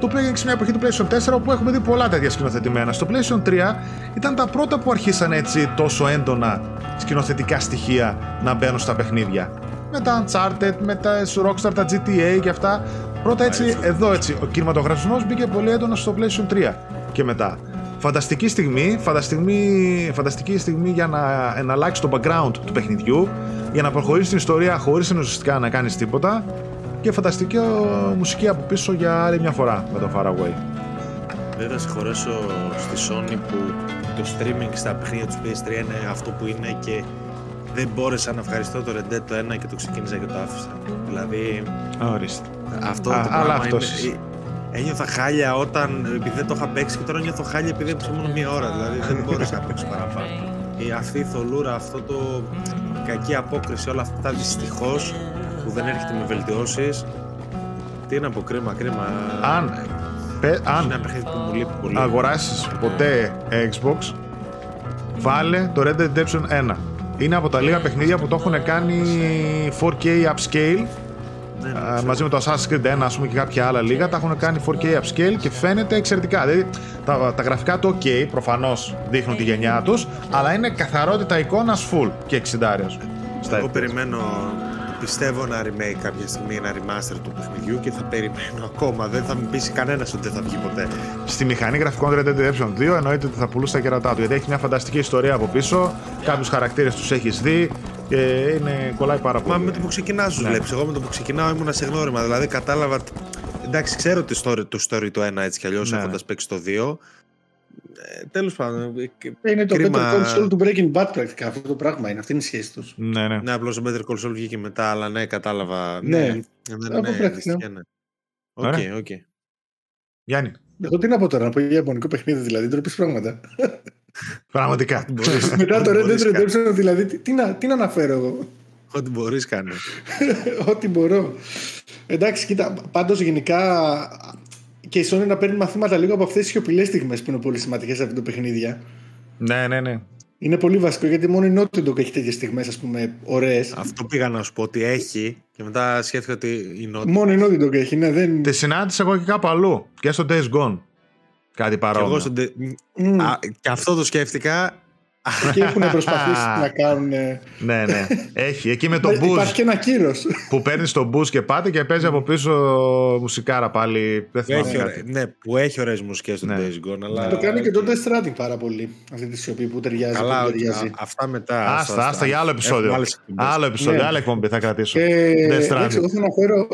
το οποίο έγινε σε μια εποχή του PlayStation 4 όπου έχουμε δει πολλά τέτοια σκηνοθετημένα. Στο PlayStation 3 ήταν τα πρώτα που αρχίσαν έτσι τόσο έντονα σκηνοθετικά στοιχεία να μπαίνουν στα παιχνίδια. Με τα Uncharted, με τα Rockstar, τα GTA και αυτά. Πρώτα έτσι, εδώ έτσι, ο κινηματογραφισμός μπήκε πολύ έντονα στο PlayStation 3 και μετά. Φανταστική στιγμή, φανταστική, φανταστική στιγμή για να εναλλάξει το background του παιχνιδιού, για να προχωρήσει την ιστορία χωρίς ουσιαστικά να κάνεις τίποτα και φανταστική μουσική από πίσω για άλλη μια φορά με το Faraway. Δεν θα συγχωρέσω στη Sony που το streaming στα παιχνίδια του PS3 είναι αυτό που είναι και δεν μπόρεσα να ευχαριστώ το Red Dead το 1 και το ξεκίνησα και το άφησα. Δηλαδή. Ορίστε. Αυτό Α, το πράγμα αυτός. είναι. Ένιωθα χάλια όταν. επειδή δεν το είχα παίξει και τώρα νιώθω χάλια επειδή έπαιξα μόνο μία ώρα. Δηλαδή δεν μπόρεσα να παίξω παραπάνω. Η, αυτή η θολούρα, αυτό το. κακή απόκριση, όλα αυτά δυστυχώς που δεν έρχεται με βελτιώσεις. Τι είναι από κρίμα, κρίμα. Αν. Πε, αν είναι ένα παιχνίδι που μου λείπει πολύ. Αγοράσεις ποτέ Xbox, βάλε το Red Dead Redemption 1 είναι από τα λίγα παιχνίδια που το έχουν κάνει 4K upscale ναι, ναι, μαζί με το Assassin's Creed 1 ας πούμε, και κάποια άλλα λίγα τα έχουν κάνει 4K upscale και φαίνεται εξαιρετικά. Δηλαδή τα, τα γραφικά του OK προφανώς δείχνουν τη γενιά τους, αλλά είναι καθαρότητα εικόνας full και 60 Εγώ περιμένω πιστεύω να remake κάποια στιγμή ένα remaster του παιχνιδιού και θα περιμένω ακόμα. Δεν θα μου πει κανένας ότι δεν θα βγει ποτέ. Στη μηχανή γραφικών Red Dead Redemption 2 εννοείται ότι θα πουλούσε τα κερατά του γιατί έχει μια φανταστική ιστορία από πίσω. Κάποιους χαρακτήρες τους έχεις δει και είναι, κολλάει πάρα πολύ. Μα με το που ξεκινάς τους ναι. βλέπεις. Εγώ με το που ξεκινάω ήμουν σε γνώριμα. Δηλαδή κατάλαβα. Εντάξει, ξέρω το story, το story το ένα έτσι κι αλλιώς ναι. έχοντας παίξει το 2. Ε, Τέλος πάντων. Ε, είναι το κρίμα... Better Call Saul του Breaking Bad πρακτικά. Αυτό το πράγμα είναι. Αυτή είναι η σχέση τους. Ναι, ναι. Ναι, απλώς το Better Call Saul βγήκε μετά, αλλά ναι, κατάλαβα. Ναι, ναι, ναι. ναι, πρακτικά. ναι. Οκ, οκ. Γιάννη. Εγώ τι να πω τώρα, να πω για ιαπωνικό παιχνίδι, δηλαδή, ντροπή πράγματα. Πραγματικά. Μετά το Red Dead Redemption, δηλαδή, τι, να, τι να αναφέρω εγώ; Ό,τι μπορείς κάνει. (laughs) Ό,τι μπορώ. Εντάξει, κοίτα, πάντως γενικά και η Sony να παίρνει μαθήματα λίγο από αυτές τις σιωπηλές στιγμές που είναι πολύ σημαντικές σε αυτό το παιχνίδια. Ναι, ναι, ναι. Είναι πολύ βασικό γιατί μόνο η Naughty Dog έχει τέτοιες στιγμές, ας πούμε, ωραίες. Αυτό πήγα να σου πω ότι έχει και μετά σκέφτηκα ότι η Naughty Μόνο η Naughty Dog έχει, ναι. Δεν... Τη συνάντησα εγώ και κάπου αλλού. Και στο Days Gone. Κάτι παρόμοιο. Και, στο... mm. Α, και αυτό το σκέφτηκα και έχουν προσπαθήσει να κάνουν. ναι, ναι. Έχει. Εκεί με το boost. Υπάρχει και ένα κύρος. Που παίρνεις το boost και πάτε και παίζει από πίσω μουσικάρα πάλι. Δεν έχει, ναι, που έχει ωραίες μουσικές στο ναι. Days Gone. Αλλά... Το κάνει και το Death Stranding πάρα πολύ. Αυτή τη σιωπή που ταιριάζει. Καλά, που ταιριάζει. αυτά μετά. Άστα, άστα για άλλο επεισόδιο. Άλλο επεισόδιο, άλλη εκπομπή θα κρατήσω. εγώ θα αναφέρω. (laughs)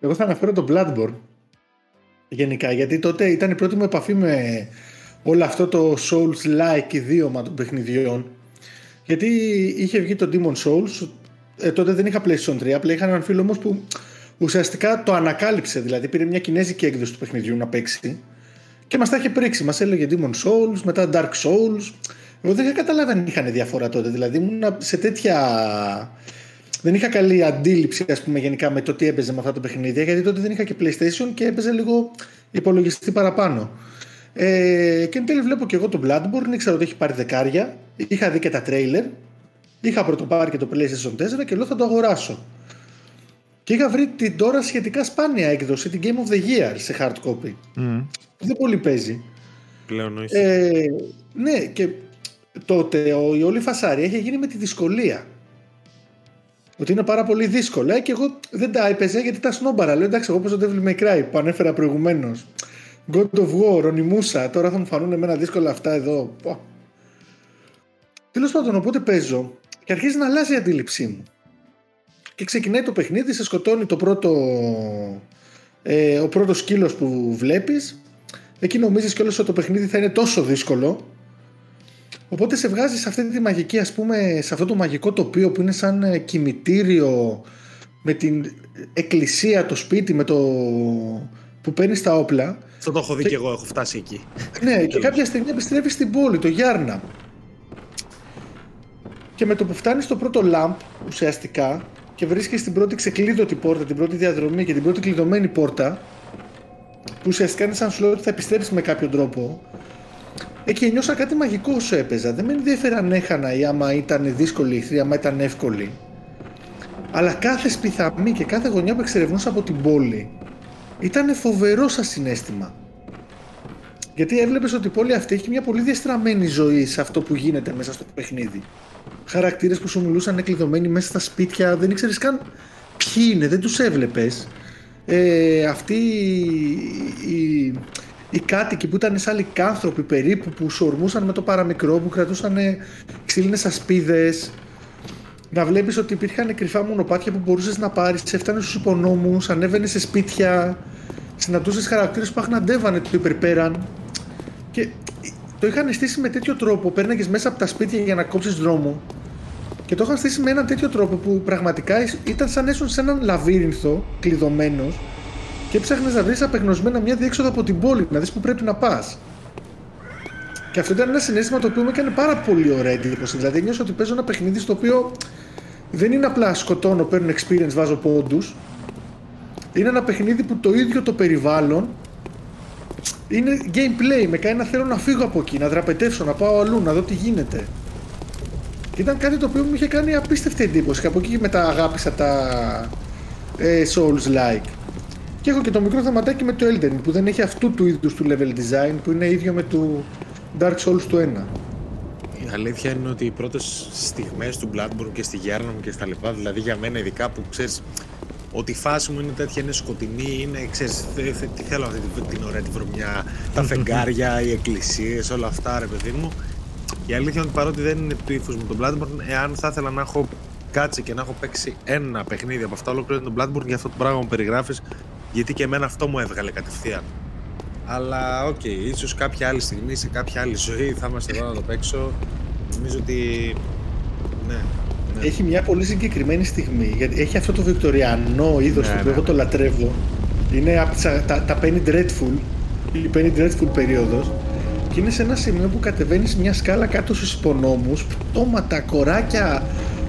Εγώ θα αναφέρω το Bloodborne γενικά γιατί τότε ήταν η πρώτη μου επαφή με όλο αυτό το Souls-like ιδίωμα των παιχνιδιών. Γιατί είχε βγει το Demon Souls, ε, τότε δεν είχα PlayStation 3, απλά είχα έναν φίλο όμως που ουσιαστικά το ανακάλυψε. Δηλαδή πήρε μια κινέζικη έκδοση του παιχνιδιού να παίξει και μας τα είχε πρίξει. Μας έλεγε Demon Souls, μετά Dark Souls. Εγώ δεν είχα καταλάβει αν είχαν διαφορά τότε. Δηλαδή ήμουν σε τέτοια. Δεν είχα καλή αντίληψη, ας πούμε, γενικά με το τι έπαιζε με αυτά τα παιχνίδια, γιατί τότε δεν είχα και PlayStation και έπαιζε λίγο υπολογιστή παραπάνω. Ε, και εν τέλει βλέπω και εγώ το Bloodborne, ήξερα ότι έχει πάρει δεκάρια. Είχα δει και τα τρέιλερ. Είχα πρωτοπάρει και το PlayStation 4 και λέω θα το αγοράσω. Και είχα βρει την τώρα σχετικά σπάνια έκδοση, την Game of the Year σε hard copy. Mm. Δεν πολύ παίζει. Πλέον όχι. Ε, ναι, και τότε ο, η όλη φασάρια είχε γίνει με τη δυσκολία. Ότι είναι πάρα πολύ δύσκολα και εγώ δεν τα έπαιζα γιατί τα σνόμπαρα. Λέω εντάξει, εγώ παίζω Devil May Cry που ανέφερα προηγουμένως. God of War, Ονιμούσα. Τώρα θα μου φανούν εμένα δύσκολα αυτά εδώ. Τέλος πάντων, οπότε παίζω και αρχίζει να αλλάζει η αντίληψή μου. Και ξεκινάει το παιχνίδι, σε σκοτώνει το πρώτο, ε, ο πρώτος σκύλος που βλέπεις. Εκεί νομίζεις κιόλας ότι το παιχνίδι θα είναι τόσο δύσκολο. Οπότε σε βγάζεις σε αυτή τη μαγική, ας πούμε, σε αυτό το μαγικό τοπίο που είναι σαν ε, κημητήριο με την εκκλησία, το σπίτι, με το που παίρνεις τα όπλα. Αυτό το έχω δει και, εγώ, έχω φτάσει εκεί. Ναι, (laughs) και κάποια στιγμή επιστρέφεις στην πόλη, το Γιάρνα. Και με το που φτάνεις στο πρώτο λαμπ, ουσιαστικά, και βρίσκεις την πρώτη ξεκλείδωτη πόρτα, την πρώτη διαδρομή και την πρώτη κλειδωμένη πόρτα, που ουσιαστικά είναι σαν σου λέω ότι θα επιστρέψεις με κάποιο τρόπο. Εκεί νιώσα κάτι μαγικό όσο έπαιζα. Δεν με ενδιαφέρει αν έχανα ή άμα ήταν δύσκολη η εχθρή, άμα ήταν εύκολη. Αλλά κάθε σπιθαμή και κάθε γωνιά που εξερευνούσα από την πόλη ήταν φοβερό σαν συνέστημα. Γιατί έβλεπες ότι η πόλη αυτή έχει μια πολύ διαστραμμένη ζωή σε αυτό που γίνεται μέσα στο παιχνίδι. Χαρακτήρες που σου μιλούσαν κλειδωμένοι μέσα στα σπίτια, δεν ήξερες καν ποιοι είναι, δεν τους έβλεπες. Ε, αυτοί οι, οι κάτοικοι που ήταν σαν λικάνθρωποι περίπου που σου ορμούσαν με το παραμικρό, που κρατούσαν ξύλινες ασπίδες, να βλέπεις ότι υπήρχαν κρυφά μονοπάτια που μπορούσες να πάρεις, έφτανε στους υπονόμους, ανέβαινε σε σπίτια, συναντούσες χαρακτήρες που αχναντεύανε το υπερπέραν. Και το είχαν στήσει με τέτοιο τρόπο. Πέρναγες μέσα από τα σπίτια για να κόψεις δρόμο. Και το είχαν στήσει με έναν τέτοιο τρόπο που πραγματικά ήταν σαν έσουν σε έναν λαβύρινθο κλειδωμένος και ψάχνεις να βρει απεγνωσμένα μια διέξοδο από την πόλη, να δεις που πρέπει να πας. Και αυτό ήταν ένα συνέστημα το οποίο μου έκανε πάρα πολύ ωραία εντύπωση. Δηλαδή, νιώθω ότι παίζω ένα παιχνίδι στο οποίο δεν είναι απλά σκοτώνω, παίρνω experience, βάζω πόντους. Είναι ένα παιχνίδι που το ίδιο το περιβάλλον είναι gameplay. Με κάνει να θέλω να φύγω από εκεί, να δραπετεύσω, να πάω αλλού, να δω τι γίνεται. Και ήταν κάτι το οποίο μου είχε κάνει απίστευτη εντύπωση. Και από εκεί και μετά αγάπησα τα ε, Souls-like. Και έχω και το μικρό θεματάκι με το Elden που δεν έχει αυτού του είδους του level design που είναι ίδιο με το Dark Souls του 1. Η αλήθεια είναι ότι οι πρώτες στιγμές του Bloodborne και στη Γέρνα μου και στα λοιπά, δηλαδή για μένα ειδικά που ξέρεις ότι η φάση μου είναι τέτοια, είναι σκοτεινή, είναι, ξέρεις, τι θέλω αυτή την ωραία τη βρωμιά, τα (laughs) φεγγάρια, οι εκκλησίες, όλα αυτά ρε παιδί μου. Η αλήθεια είναι ότι παρότι δεν είναι του ύφους μου το Bloodborne, εάν θα ήθελα να έχω κάτσει και να έχω παίξει ένα παιχνίδι από αυτά ολόκληρο τον Bloodborne για αυτό το πράγμα που περιγράφεις, γιατί και εμένα αυτό μου έβγαλε κατευθείαν. Αλλά οκ, okay, ίσως κάποια άλλη στιγμή, σε κάποια άλλη ζωή θα είμαστε εδώ να το παίξω. Νομίζω ότι ναι, ναι. Έχει μια πολύ συγκεκριμένη στιγμή, γιατί έχει αυτό το βικτοριανό είδος ναι, που ναι. εγώ το λατρεύω. Είναι από τα, τα Penny Dreadful, η Penny Dreadful περίοδος και είναι σε ένα σημείο που κατεβαίνεις μια σκάλα κάτω στους υπονόμους, πτώματα, κοράκια,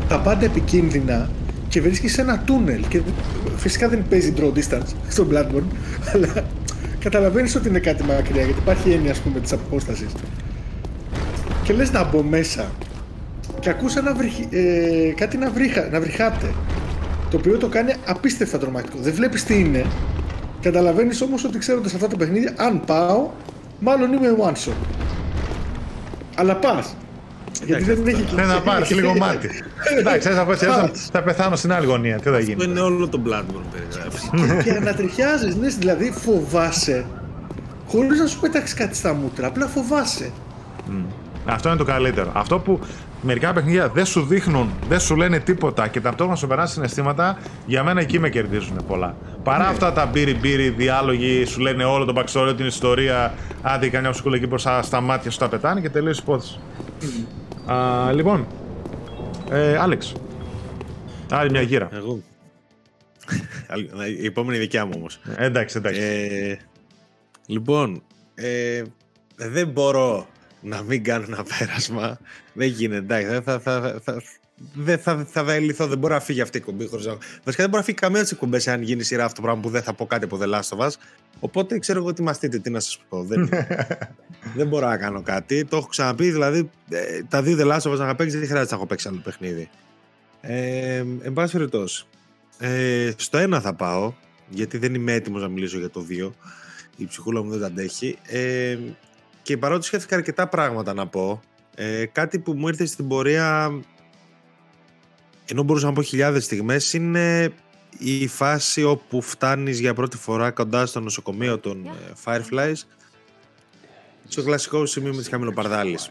τα πάντα επικίνδυνα και βρίσκεις σε ένα τούνελ και φυσικά δεν παίζει draw distance στο Bloodborne αλλά καταλαβαίνεις ότι είναι κάτι μακριά γιατί υπάρχει έννοια ας πούμε της απόστασης. Και λες να μπω μέσα και ακούς ένα ε, κάτι να, βρυχα, να βρυχάτε το οποίο το κάνει απίστευτα τρομακτικό. Δεν βλέπεις τι είναι. Καταλαβαίνεις όμως ότι ξέροντας αυτά τα παιχνίδια αν πάω μάλλον είμαι one shot. Αλλά πας γιατί δεν έχει Ναι, να πάρεις λίγο μάτι. (laughs) Εντάξει, θα, θα, θα πεθάνω στην άλλη γωνία. Τι θα γίνει. Αυτό είναι όλο το Bloodborne περιγράφει. και ανατριχιάζεις, ναι, δηλαδή φοβάσαι. Χωρίς να σου πετάξεις κάτι στα μούτρα, απλά φοβάσαι. Αυτό είναι το καλύτερο. Αυτό που μερικά παιχνίδια δεν σου δείχνουν, δεν σου λένε τίποτα και ταυτόχρονα σου περάσει συναισθήματα, για μένα εκεί με κερδίζουν πολλά. Παρά ναι. αυτά τα μπύρι μπύρι διάλογοι, σου λένε όλο το backstory, την ιστορία, άντε κανένα σου εκεί μπροστά στα μάτια σου τα πετάνε και τελείως υπόθεση. Α, λοιπόν, ε, Άλεξ. Άλλη μια γύρα. Εγώ. Η επόμενη δικιά μου όμως. Ε, εντάξει, εντάξει. Ε, λοιπόν, ε, δεν μπορώ να μην κάνω ένα (laughs) πέρασμα. Δεν γίνεται, εντάξει. Θα, θα, θα, δεν θα, θα βεληθώ, δεν μπορεί να φύγει αυτή η κομπή. Χωρίς να... Βασικά δεν μπορεί να φύγει καμία τη εκπομπέ αν γίνει σειρά αυτό το πράγμα που δεν θα πω κάτι από The Last of Us. Οπότε ξέρω εγώ τι μαστείτε, τι να σας πω. Δεν, (laughs) δεν μπορώ να κάνω κάτι. Το έχω ξαναπεί, δηλαδή ε, τα δύο The Last of Us να παίξει δεν χρειάζεται να έχω παίξει άλλο παιχνίδι. Ε, εν πάση περιπτώσει. Ε, στο ένα θα πάω, γιατί δεν είμαι έτοιμος να μιλήσω για το δύο. Η ψυχούλα μου δεν τα αντέχει. Ε, και παρότι σκέφτηκα αρκετά πράγματα να πω, ε, κάτι που μου ήρθε στην πορεία ενώ μπορούσα να πω χιλιάδες στιγμές, είναι η φάση όπου φτάνεις για πρώτη φορά κοντά στο νοσοκομείο των ε, Fireflies στο κλασικό σημείο με τις χαμηλοπαρδάλεις.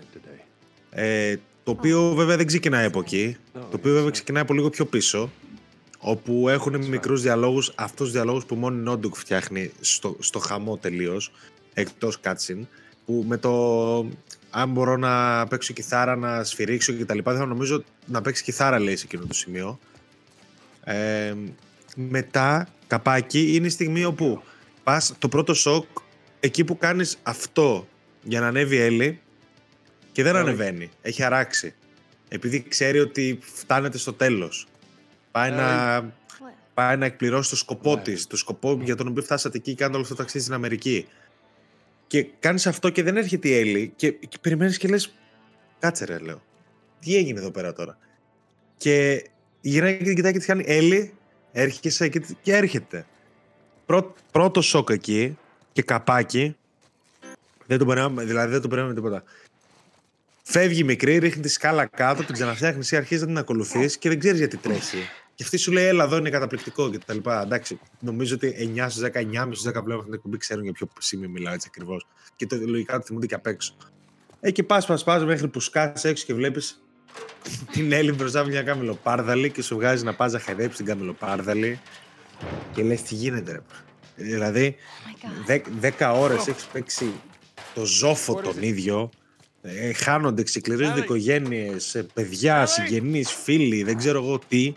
Ε, Το οποίο βέβαια δεν ξεκινάει από εκεί. Το οποίο βέβαια ξεκινάει από λίγο πιο πίσω. Όπου έχουν μικρούς διαλόγους, αυτούς τους διαλόγους που μόνο η Νόντουκ φτιάχνει στο, στο χαμό τελείως. Εκτός κάτσιν. Που με το αν μπορώ να παίξω κιθάρα, να σφυρίξω και τα λοιπά, θα νομίζω να παίξει κιθάρα λέει σε εκείνο το σημείο. Ε, μετά, καπάκι, είναι η στιγμή όπου πας το πρώτο σοκ εκεί που κάνεις αυτό για να ανέβει η Έλλη και δεν ανεβαίνει. Έχει αράξει. Επειδή ξέρει ότι φτάνεται στο τέλος. Πάει, να, πάει να εκπληρώσει το σκοπό ναι. της, το σκοπό για τον οποίο φτάσατε εκεί και κάνετε όλο αυτό το ταξίδι στην Αμερική. Και κάνεις αυτό και δεν έρχεται η Έλλη και, και περιμένεις και λες κάτσε ρε λέω. Τι έγινε εδώ πέρα τώρα; Και γυρνάει και την κοιτάει και τη κάνει Έλλη, έρχεσαι και, και έρχεται. πρώτο σοκ εκεί και καπάκι. Δεν το περνάμε, δηλαδή δεν το περνάμε τίποτα. Φεύγει μικρή, ρίχνει τη σκάλα κάτω, την ξαναφτιάχνεις, εσύ αρχίζεις να την ακολουθείς και δεν ξέρεις γιατί τρέχει. Και αυτή σου λέει: Έλα, εδώ είναι καταπληκτικό και τα λοιπά. Εντάξει, νομίζω ότι 9 στους 10, 9,5 στου 10 πλέον αυτή την εκπομπή ξέρουν για ποιο σημείο μιλάω έτσι ακριβώς. Και το λογικά το θυμούνται και απ' έξω. Ε, και πας, πας, πας μέχρι που σκάσει έξω και βλέπεις (laughs) την Έλλη μπροστά από μια καμιλοπάρδαλη και σου βγάζει να πας να χαϊδέψεις την καμιλοπάρδαλη. Και λες: Τι γίνεται, ρε. Δηλαδή, 10 ώρες έχεις παίξει το ζόφο τον ίδιο ε, χάνονται, ξεκληρίζονται οικογένειες, ε, παιδιά, συγγενείς, φίλοι, δεν ξέρω εγώ τι.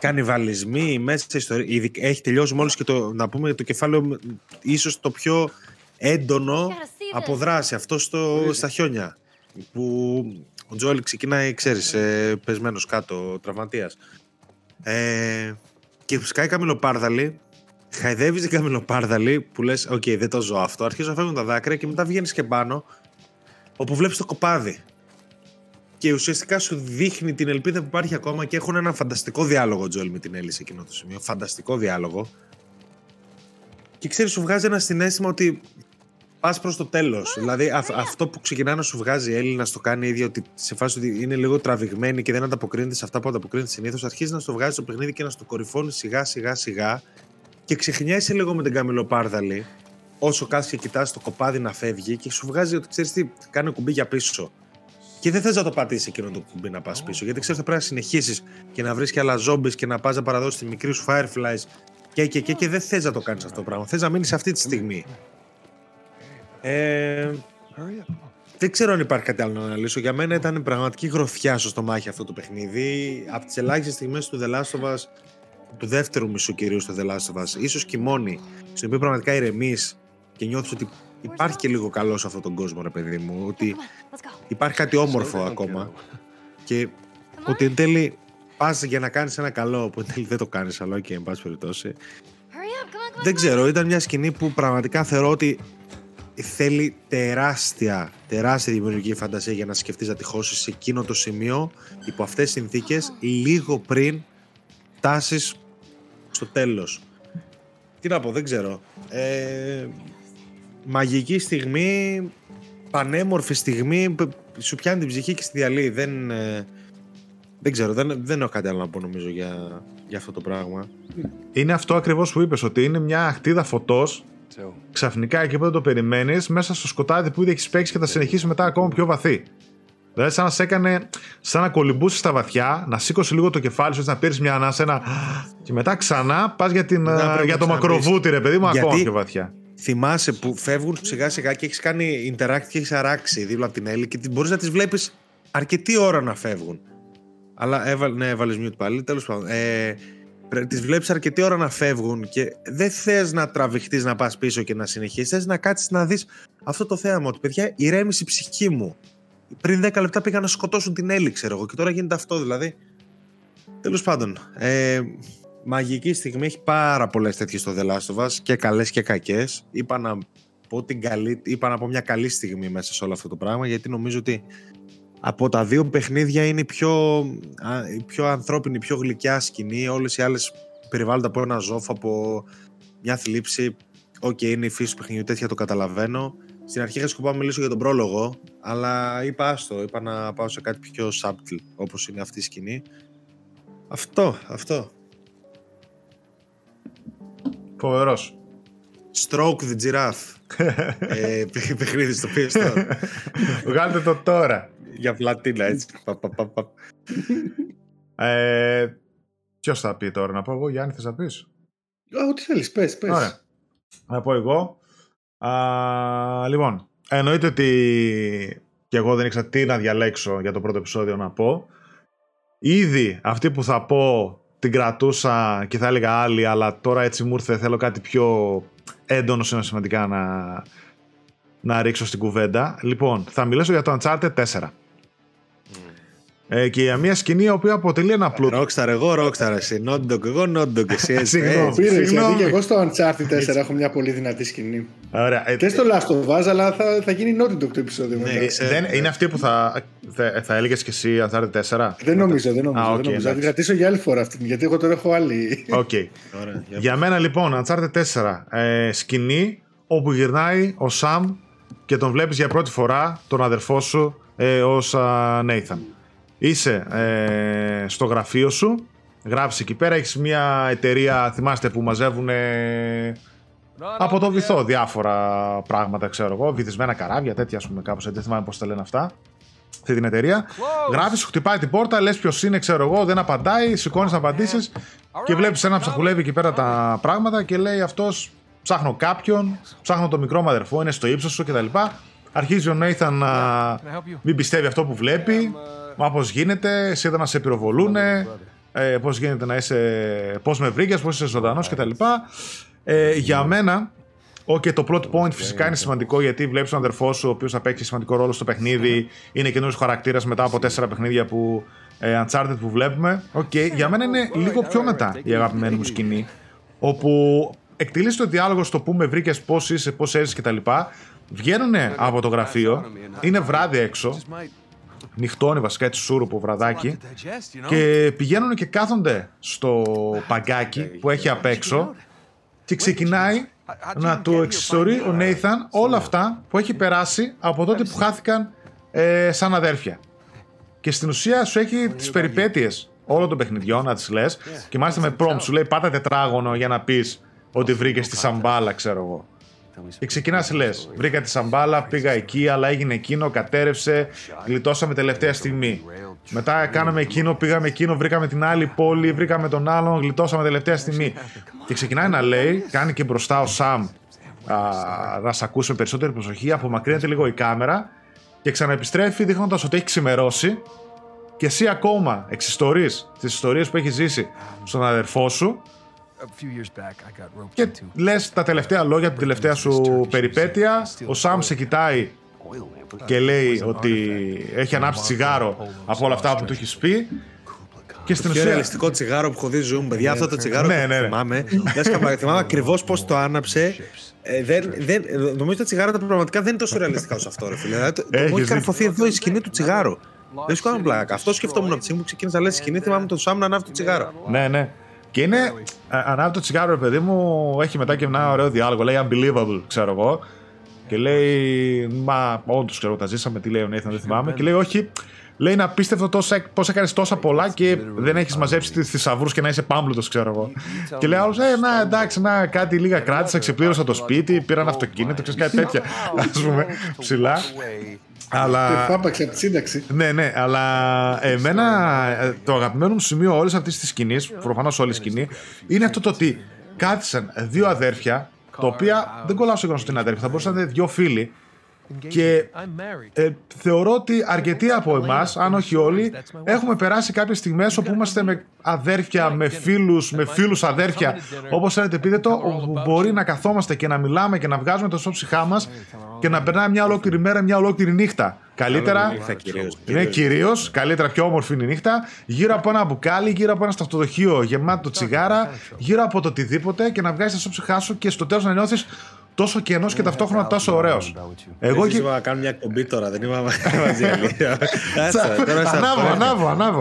Κανιβαλισμοί μέσα σε ιστορία. Έχει τελειώσει μόλις και το, να πούμε το κεφάλαιο, ίσως το πιο έντονο από δράση. Αυτό στο, στα χιόνια. Που ο Τζόελ ξεκινάει, ξέρεις, ε, πεσμένος κάτω, τραυματίας. Ε, και σκάει καμιλοπάρδαλη, χαϊδεύεις την καμιλοπάρδαλη που λες: Οκ, okay, δεν το ζω αυτό. Αρχίζουν να φεύγουν τα δάκρυα και μετά βγαίνεις και πάνω όπου βλέπεις το κοπάδι και ουσιαστικά σου δείχνει την ελπίδα που υπάρχει ακόμα και έχουν ένα φανταστικό διάλογο Τζόελ με την Έλλη σε εκείνο το σημείο, φανταστικό διάλογο. Και ξέρεις σου βγάζει ένα συνέστημα ότι πας προς το τέλος. Δηλαδή αυτό που ξεκινά να σου βγάζει η Έλλη να στο κάνει ίδιο ότι σε φάση ότι είναι λίγο τραβηγμένη και δεν ανταποκρίνεται σε αυτά που ανταποκρίνεται συνήθως, αρχίζει να στο βγάζει το παιχνίδι και να στο κορυφώνει σιγά σιγά σιγά. Και ξεχνιέσαι λίγο με την Καμιλοπάρδαλη όσο κάθεσαι και κοιτά το κοπάδι να φεύγει και σου βγάζει ότι ξέρεις τι, κάνει κουμπί για πίσω. Και δεν θες να το πατήσεις εκείνο το κουμπί να πας πίσω. Γιατί ξέρεις ότι πρέπει να συνεχίσεις και να βρεις και άλλα ζόμπι και να πας να παραδώσεις τη μικρή σου Fireflies. Και, και, και, και δεν θες να το κάνεις αυτό το πράγμα. Θες να μείνεις αυτή τη στιγμή. Ε, δεν ξέρω αν υπάρχει κάτι άλλο να αναλύσω. Για μένα ήταν πραγματική γροθιά στο στομάχι αυτό το παιχνίδι. Από τις ελάχιστες στιγμές του The Last of Us, του δεύτερου μισού κυρίω στο The Last of Us, ίσως και μόνη, στην οποία πραγματικά ηρεμείς και νιώθεις ότι υπάρχει και λίγο καλό σε αυτόν τον κόσμο, ρε παιδί μου. Ότι υπάρχει κάτι όμορφο ακόμα. Και ότι εν τέλει πας για να κάνεις ένα καλό, που εν τέλει δεν το κάνεις, αλλά και εν πάση περιπτώσει. Δεν ξέρω, ήταν μια σκηνή που πραγματικά θεωρώ ότι θέλει τεράστια, τεράστια δημιουργική φαντασία για να σκεφτείς να τη χώσεις σε εκείνο το σημείο, υπό αυτές τις συνθήκες, λίγο πριν φτάσει στο τέλος. Τι να πω, δεν ξέρω. Ε, μαγική στιγμή, πανέμορφη στιγμή, σου πιάνει την ψυχή και στη διαλύει. Δεν, ε, δεν ξέρω, δεν, δεν έχω κάτι άλλο να πω νομίζω για, για αυτό το πράγμα. Είναι αυτό ακριβώς που είπες, ότι είναι μια αχτίδα φωτός ξαφνικά εκεί που δεν το περιμένεις, μέσα στο σκοτάδι που ήδη έχεις παίξει και θα συνεχίσει μετά ακόμα πιο βαθύ. Δηλαδή, σαν να σε έκανε, σαν να κολυμπούσες στα βαθιά, να σήκωσε λίγο το κεφάλι σου, να πήρες μια ανάσα, και μετά ξανά πας για, ε, για το μακροβούτι, ρε παιδί μου, ακόμα πιο βαθιά θυμάσαι που φεύγουν σιγά σιγά και έχεις κάνει interact και έχεις αράξει δίπλα από την Έλλη και μπορείς να τις βλέπεις αρκετή ώρα να φεύγουν. Αλλά έβαλε, ναι, έβαλες mute πάλι. Τέλος πάντων. Ε, τις βλέπεις αρκετή ώρα να φεύγουν και δεν θες να τραβηχτείς να πας πίσω και να συνεχίσεις. Θες να κάτσεις να δεις αυτό το θέαμα. Ότι παιδιά, ηρέμησε η ψυχή μου. Πριν 10 λεπτά πήγαν να σκοτώσουν την Έλλη, ξέρω εγώ. Και τώρα γίνεται αυτό δηλαδή. Τέλος πάντων. Ε, μαγική στιγμή. Έχει πάρα πολλές τέτοιες στο The Last of Us και καλές και κακές. Είπα να πω, την καλή, είπα να πω μια καλή στιγμή μέσα σε όλο αυτό το πράγμα γιατί νομίζω ότι από τα δύο παιχνίδια είναι η πιο, η πιο ανθρώπινη, η πιο γλυκιά σκηνή. Όλες οι άλλες περιβάλλονται από ένα ζόφο, από μια θλίψη. Οκ, okay, είναι η φύση του παιχνιδιού, τέτοια το καταλαβαίνω. Στην αρχή είχα σκοπό να μιλήσω για τον πρόλογο, αλλά είπα άστο, είπα να πάω σε κάτι πιο subtle, όπως είναι αυτή η σκηνή. Αυτό, αυτό. Φοβερός. Stroke the Giraffe. (laughs) ε, παιχνίδι στο PS Βγάλτε το τώρα. Για πλατίνα έτσι. ε, Ποιος θα πει τώρα, να πω εγώ, Γιάννη, θες να πεις; Ό,τι θέλεις, πες, πες. Ωραία. Να πω εγώ. Α, λοιπόν, εννοείται ότι και εγώ δεν ήξερα τι να διαλέξω για το πρώτο επεισόδιο να πω. Ήδη αυτή που θα πω την κρατούσα και θα έλεγα άλλη, αλλά τώρα έτσι μου ήρθε θέλω κάτι πιο έντονο σημαντικά να, να ρίξω στην κουβέντα. Λοιπόν, θα μιλήσω για το Uncharted 4. Ε, και για μια σκηνή η οποία αποτελεί ένα πλούτο. Rockstar, εγώ Rockstar, εσύ Naughty εγώ Naughty εσύ έτσι. Συγγνώμη, γιατί και εγώ στο Uncharted 4 έχω μια πολύ δυνατή σκηνή. Ωραία. Ε, και στο Last of Us, αλλά θα, θα γίνει Naughty Dog το επεισόδιο. Ναι, δεν, είναι αυτή που θα, θα, θα έλεγες και εσύ Uncharted 4. Δεν νομίζω, δεν νομίζω. Ah, okay, δεν νομίζω. Θα την κρατήσω για άλλη φορά αυτή, γιατί εγώ τώρα έχω άλλη. Okay. για μένα λοιπόν, Uncharted 4, ε, σκηνή όπου γυρνάει ο Σαμ και τον βλέπεις για πρώτη φορά τον αδερφό σου ε, ως Nathan είσαι ε, στο γραφείο σου, γράψει εκεί πέρα, έχεις μια εταιρεία, θυμάστε που μαζεύουν από το βυθό διάφορα πράγματα, ξέρω εγώ, βυθισμένα καράβια, τέτοια ας πούμε κάπως, δεν θυμάμαι πώς τα λένε αυτά, αυτή την εταιρεία. Γράφεις, σου χτυπάει την πόρτα, λες ποιος είναι, ξέρω εγώ, δεν απαντάει, σηκώνεις να απαντήσεις και βλέπεις ένα ψαχουλεύει εκεί πέρα τα πράγματα και λέει αυτός ψάχνω κάποιον, ψάχνω το μικρό μου αδερφό, είναι στο ύψος σου κτλ. Αρχίζει ο Νέιθαν να μην πιστεύει αυτό που βλέπει. Μα πώς γίνεται, εσύ εδώ να σε πυροβολούνε, ε, πώς γίνεται να είσαι. Πώς με βρήκες, πώς είσαι ζωντανός κτλ. Ε, για μένα, ο και το plot point φυσικά είναι σημαντικό γιατί βλέπεις τον αδερφό σου, ο οποίος θα παίξει σημαντικό ρόλο στο παιχνίδι, είναι καινούριος χαρακτήρας μετά από τέσσερα παιχνίδια που. Ε, Uncharted που βλέπουμε. Okay, για μένα είναι λίγο πιο μετά η αγαπημένη μου σκηνή. Όπου εκτελείς το διάλογο στο που με βρήκες, πώς είσαι, πώς έζησες κτλ. Βγαίνουν από το γραφείο, είναι βράδυ έξω, νυχτώνει βασικά έτσι σούρουπο βραδάκι και πηγαίνουν και κάθονται στο παγκάκι που έχει απ' έξω και ξεκινάει να του εξιστορεί ο Νέιθαν όλα αυτά που έχει περάσει από τότε που χάθηκαν ε, σαν αδέρφια. Και στην ουσία σου έχει τις περιπέτειες όλων των παιχνιδιών να τις λες. Και μάλιστα με prompt σου λέει πάτα τετράγωνο για να πεις ότι βρήκες τη σαμπάλα ξέρω εγώ. Και ξεκινάς, λες: Βρήκα τη σαμπάλα, πήγα εκεί, αλλά έγινε εκείνο, κατέρευσε, γλιτώσαμε τελευταία στιγμή. Μετά κάναμε εκείνο, πήγαμε εκείνο, βρήκαμε την άλλη πόλη, βρήκαμε τον άλλον, γλιτώσαμε τελευταία στιγμή. Και ξεκινάει να λέει, κάνει και μπροστά ο Σαμ α, να σε ακούσει με περισσότερη προσοχή, απομακρύνεται λίγο η κάμερα και ξαναεπιστρέφει δείχνοντας ότι έχει ξημερώσει. Και εσύ ακόμα εξιστορείς τις ιστορίες που έχεις ζήσει στον αδερφό σου και λες τα τελευταία λόγια, την τελευταία σου περιπέτεια. Ο Σαμ σε κοιτάει και λέει ότι έχει ανάψει τσιγάρο από όλα αυτά που του έχεις πει. Και στην ουσία. ρεαλιστικό τσιγάρο που χωδεί ζουμ, παιδιά. Αυτό το τσιγάρο ναι, ναι, ναι. θυμάμαι. θυμάμαι ακριβώς πώς το άναψε. Ε, δεν, δεν, νομίζω τα τσιγάρα τα πραγματικά δεν είναι τόσο ρεαλιστικά όσο αυτό. Ρε, φίλε. Δηλαδή, μου έχει καρφωθεί εδώ η σκηνή του τσιγάρου. Δεν σου κάνω πλάκα. Αυτό σκεφτόμουν από τη στιγμή που ξεκίνησα να λες σκηνή. Θυμάμαι τον Σάμ να ανάβει το τσιγάρο. Ναι, ναι. Και είναι. Ανάβει το τσιγάρο, ρε παιδί μου, έχει μετά και ένα ωραίο διάλογο. Λέει unbelievable, ξέρω εγώ. Και λέει. Μα όντως ξέρω, τα ζήσαμε. Τι λέει ο Νέιθαν, δεν θυμάμαι. Και λέει, Όχι, λέει είναι απίστευτο πώς έκανες τόσα πολλά και δεν έχεις μαζέψει τι θησαυρούς και να είσαι πάμπλουτο, ξέρω εγώ. Και λέει άλλος, Ε, να εντάξει, να κάτι λίγα κράτησα, ξεπλήρωσα το σπίτι, πήρα ένα αυτοκίνητο, ξέρεις κάτι τέτοια. Α πούμε, ψηλά. Αλλά... από τη σύνταξη. Ναι, ναι, αλλά εμένα ε, το αγαπημένο μου σημείο όλης αυτής της σκηνής, προφανώς όλη η σκηνή, είναι αυτό το ότι κάθισαν δύο αδέρφια, τα οποία δεν κολλάω σε γνωστή αδέρφια, θα μπορούσαν να είναι δύο φίλοι, και ε, θεωρώ ότι αρκετοί από εμάς, αν όχι όλοι, έχουμε περάσει κάποιες στιγμές όπου είμαστε με αδέρφια, με φίλους, με φίλους αδέρφια, όπως θέλετε πείτε το, όπου μπορεί να καθόμαστε και να μιλάμε και να βγάζουμε το ψυχά μας και να περνάει μια ολόκληρη μέρα, μια ολόκληρη νύχτα. Καλύτερα. Ναι, κυρίως. Καλύτερα, πιο όμορφη είναι η νύχτα. Γύρω από ένα μπουκάλι, γύρω από ένα σταυτοδοχείο γεμάτο τσιγάρα, γύρω από το οτιδήποτε και να βγάζεις τη ψυχή σου και στο τέλος να νιώθεις τόσο κενός και ταυτόχρονα τόσο ωραίος. Εγώ και. να κάνω μια εκπομπή τώρα, δεν είμαι (laughs) μαζί. Ανάβω, ανάβω, ανάβω.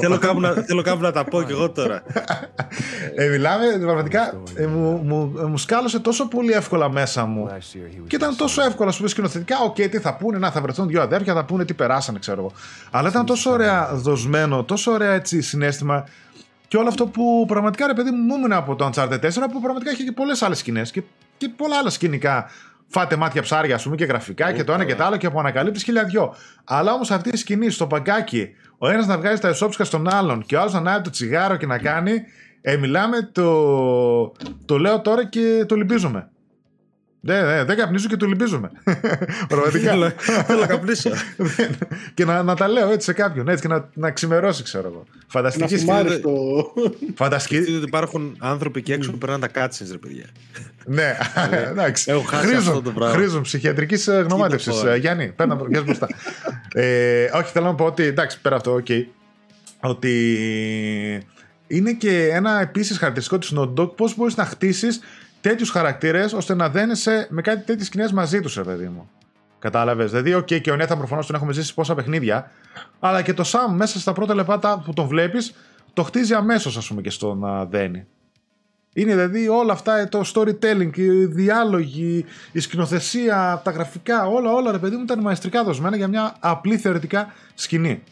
Θέλω κάπου να τα πω κι εγώ τώρα. Ε, μιλάμε, πραγματικά ε, μου σκάλωσε τόσο πολύ εύκολα μέσα μου. Και ήταν τόσο εύκολο, ας πούμε, σκηνοθετικά. Οκ, τι θα πούνε, να θα βρεθούν δύο αδέρφια, θα πούνε τι περάσανε, ξέρω εγώ. Αλλά ήταν τόσο ωραία δοσμένο, τόσο ωραία έτσι συναίσθημα. Και όλο αυτό που πραγματικά ρε παιδί μου μου από το Uncharted 4 που πραγματικά είχε και πολλές άλλες σκηνές. Και και πολλά άλλα σκηνικά. Φάτε μάτια ψάρια, ας πούμε, και γραφικά και το ένα και το άλλο και που ανακαλύπτεις χίλια δυο. Αλλά όμως αυτή η σκηνή στο παγκάκι, ο ένας να βγάζει τα εσόψικα στον άλλον και ο άλλος να ανάβει το τσιγάρο και να κάνει. Ε, μιλάμε, το, το λέω τώρα και το λυπίζομαι. Ναι, ναι, δεν καπνίζω και το λυπίζομαι. Πραγματικά. Θέλω να καπνίσω. και να, να τα λέω έτσι σε κάποιον, έτσι και να, να ξημερώσει, ξέρω εγώ. Φανταστική σκηνή. Το... Φανταστική. ότι υπάρχουν άνθρωποι εκεί έξω που περνάνε τα cutscene, ρε παιδιά. ναι, εντάξει. Χρήζουν, χρήζουν ψυχιατρικής γνωμάτευσης. Γιάννη, παίρνω το μπροστά. ε, όχι, θέλω να πω ότι εντάξει, πέρα αυτό, OK. Okay, ότι είναι και ένα επίσης χαρακτηριστικό της Naughty Dog πώς μπορείς να χτίσεις τέτοιους χαρακτήρες ώστε να δένεσαι με κάτι τέτοιες σκηνές μαζί τους, ρε παιδί μου. Κατάλαβες. Δηλαδή, OK, okay, και ο Νέθαν προφανώς τον έχουμε ζήσει πόσα παιχνίδια, αλλά και το Σαμ μέσα στα πρώτα λεπτά που τον βλέπεις, το χτίζει αμέσως, ας πούμε, και στο δένει. Είναι δηλαδή όλα αυτά το storytelling, οι διάλογοι, η σκηνοθεσία, τα γραφικά, όλα, όλα ρε παιδί μου ήταν μαεστρικά δοσμένα για μια απλή θεωρητικά σκηνή.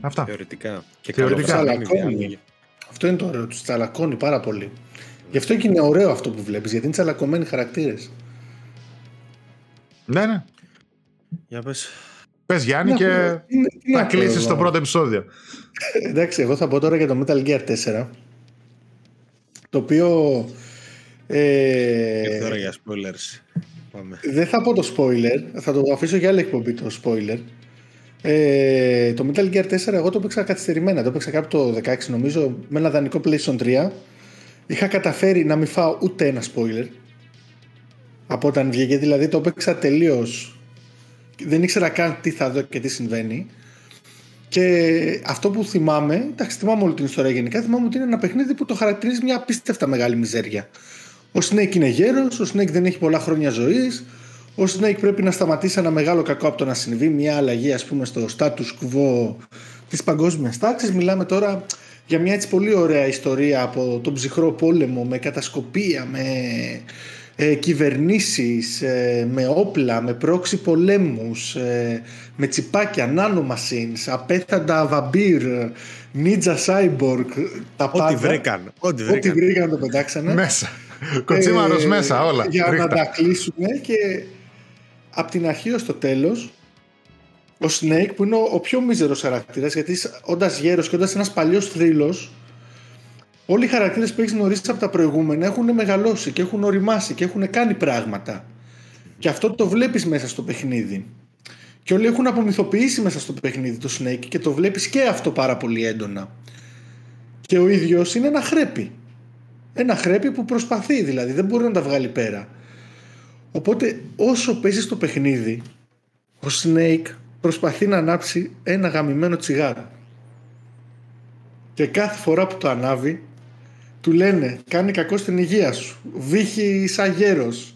Αυτά. Θεωρητικά. Και θεωρητικά. Αυτό είναι το ωραίο, του τσαλακώνει πάρα πολύ. Γι' αυτό και είναι ωραίο αυτό που βλέπεις, γιατί είναι τσαλακωμένοι χαρακτήρες. Ναι, ναι. Για πες. Πες Γιάννη και θα κλείσει το πρώτο επεισόδιο. Εντάξει, εγώ θα πω τώρα για το Metal Gear 4. Το οποίο. Ε, τώρα για spoilers. Πάμε. Δεν θα πω το spoiler, θα το αφήσω για άλλη εκπομπή το spoiler. Ε, το Metal Gear 4 εγώ το έπαιξα καθυστερημένα. Το έπαιξα κάπου το 16 νομίζω με ένα δανεικό PlayStation 3 είχα καταφέρει να μην φάω ούτε ένα spoiler από όταν βγήκε. Δηλαδή το έπαιξα τελείως. Δεν ήξερα καν τι θα δω και τι συμβαίνει. Και αυτό που θυμάμαι, εντάξει, θυμάμαι όλη την ιστορία γενικά. Θυμάμαι ότι είναι ένα παιχνίδι που το χαρακτηρίζει μια απίστευτα μεγάλη μιζέρια. Ο Snake είναι γέρος, ο Snake δεν έχει πολλά χρόνια ζωής. Ο Snake πρέπει να σταματήσει ένα μεγάλο κακό από το να συμβεί, μια αλλαγή, ας πούμε, στο status quo της παγκόσμιας τάξης. Μιλάμε τώρα για μια έτσι πολύ ωραία ιστορία από τον ψυχρό πόλεμο με κατασκοπία, με ε, κυβερνήσεις, ε, με όπλα, με πρόξη πολέμους, ε, με τσιπάκια, nano machines, απέθαντα βαμπύρ, ninja cyborg, τα ό,τι πάντα. Βρήκαν, ό,τι βρήκαν. Ό,τι βρήκαν το πετάξανε. Μέσα. Κοτσίμαρος μέσα όλα. Για να τα κλείσουμε και από την αρχή ως το τέλος ο Snake που είναι ο, πιο μίζερος χαρακτήρας γιατί όντας γέρος και όντας ένας παλιός θρύλος όλοι οι χαρακτήρες που έχεις γνωρίσει από τα προηγούμενα έχουν μεγαλώσει και έχουν οριμάσει και έχουν κάνει πράγματα. Και αυτό το βλέπεις μέσα στο παιχνίδι. Και όλοι έχουν απομυθοποιήσει μέσα στο παιχνίδι το Snake και το βλέπεις και αυτό πάρα πολύ έντονα. Και ο ίδιος είναι ένα χρέπι. Ένα χρέπι που προσπαθεί δηλαδή δεν μπορεί να τα βγάλει πέρα. Οπότε όσο παίζει το παιχνίδι ο Snake προσπαθεί να ανάψει ένα γαμημένο τσιγάρο. Και κάθε φορά που το ανάβει, του λένε κάνει κακό στην υγεία σου. Βύχει σαν γέρος.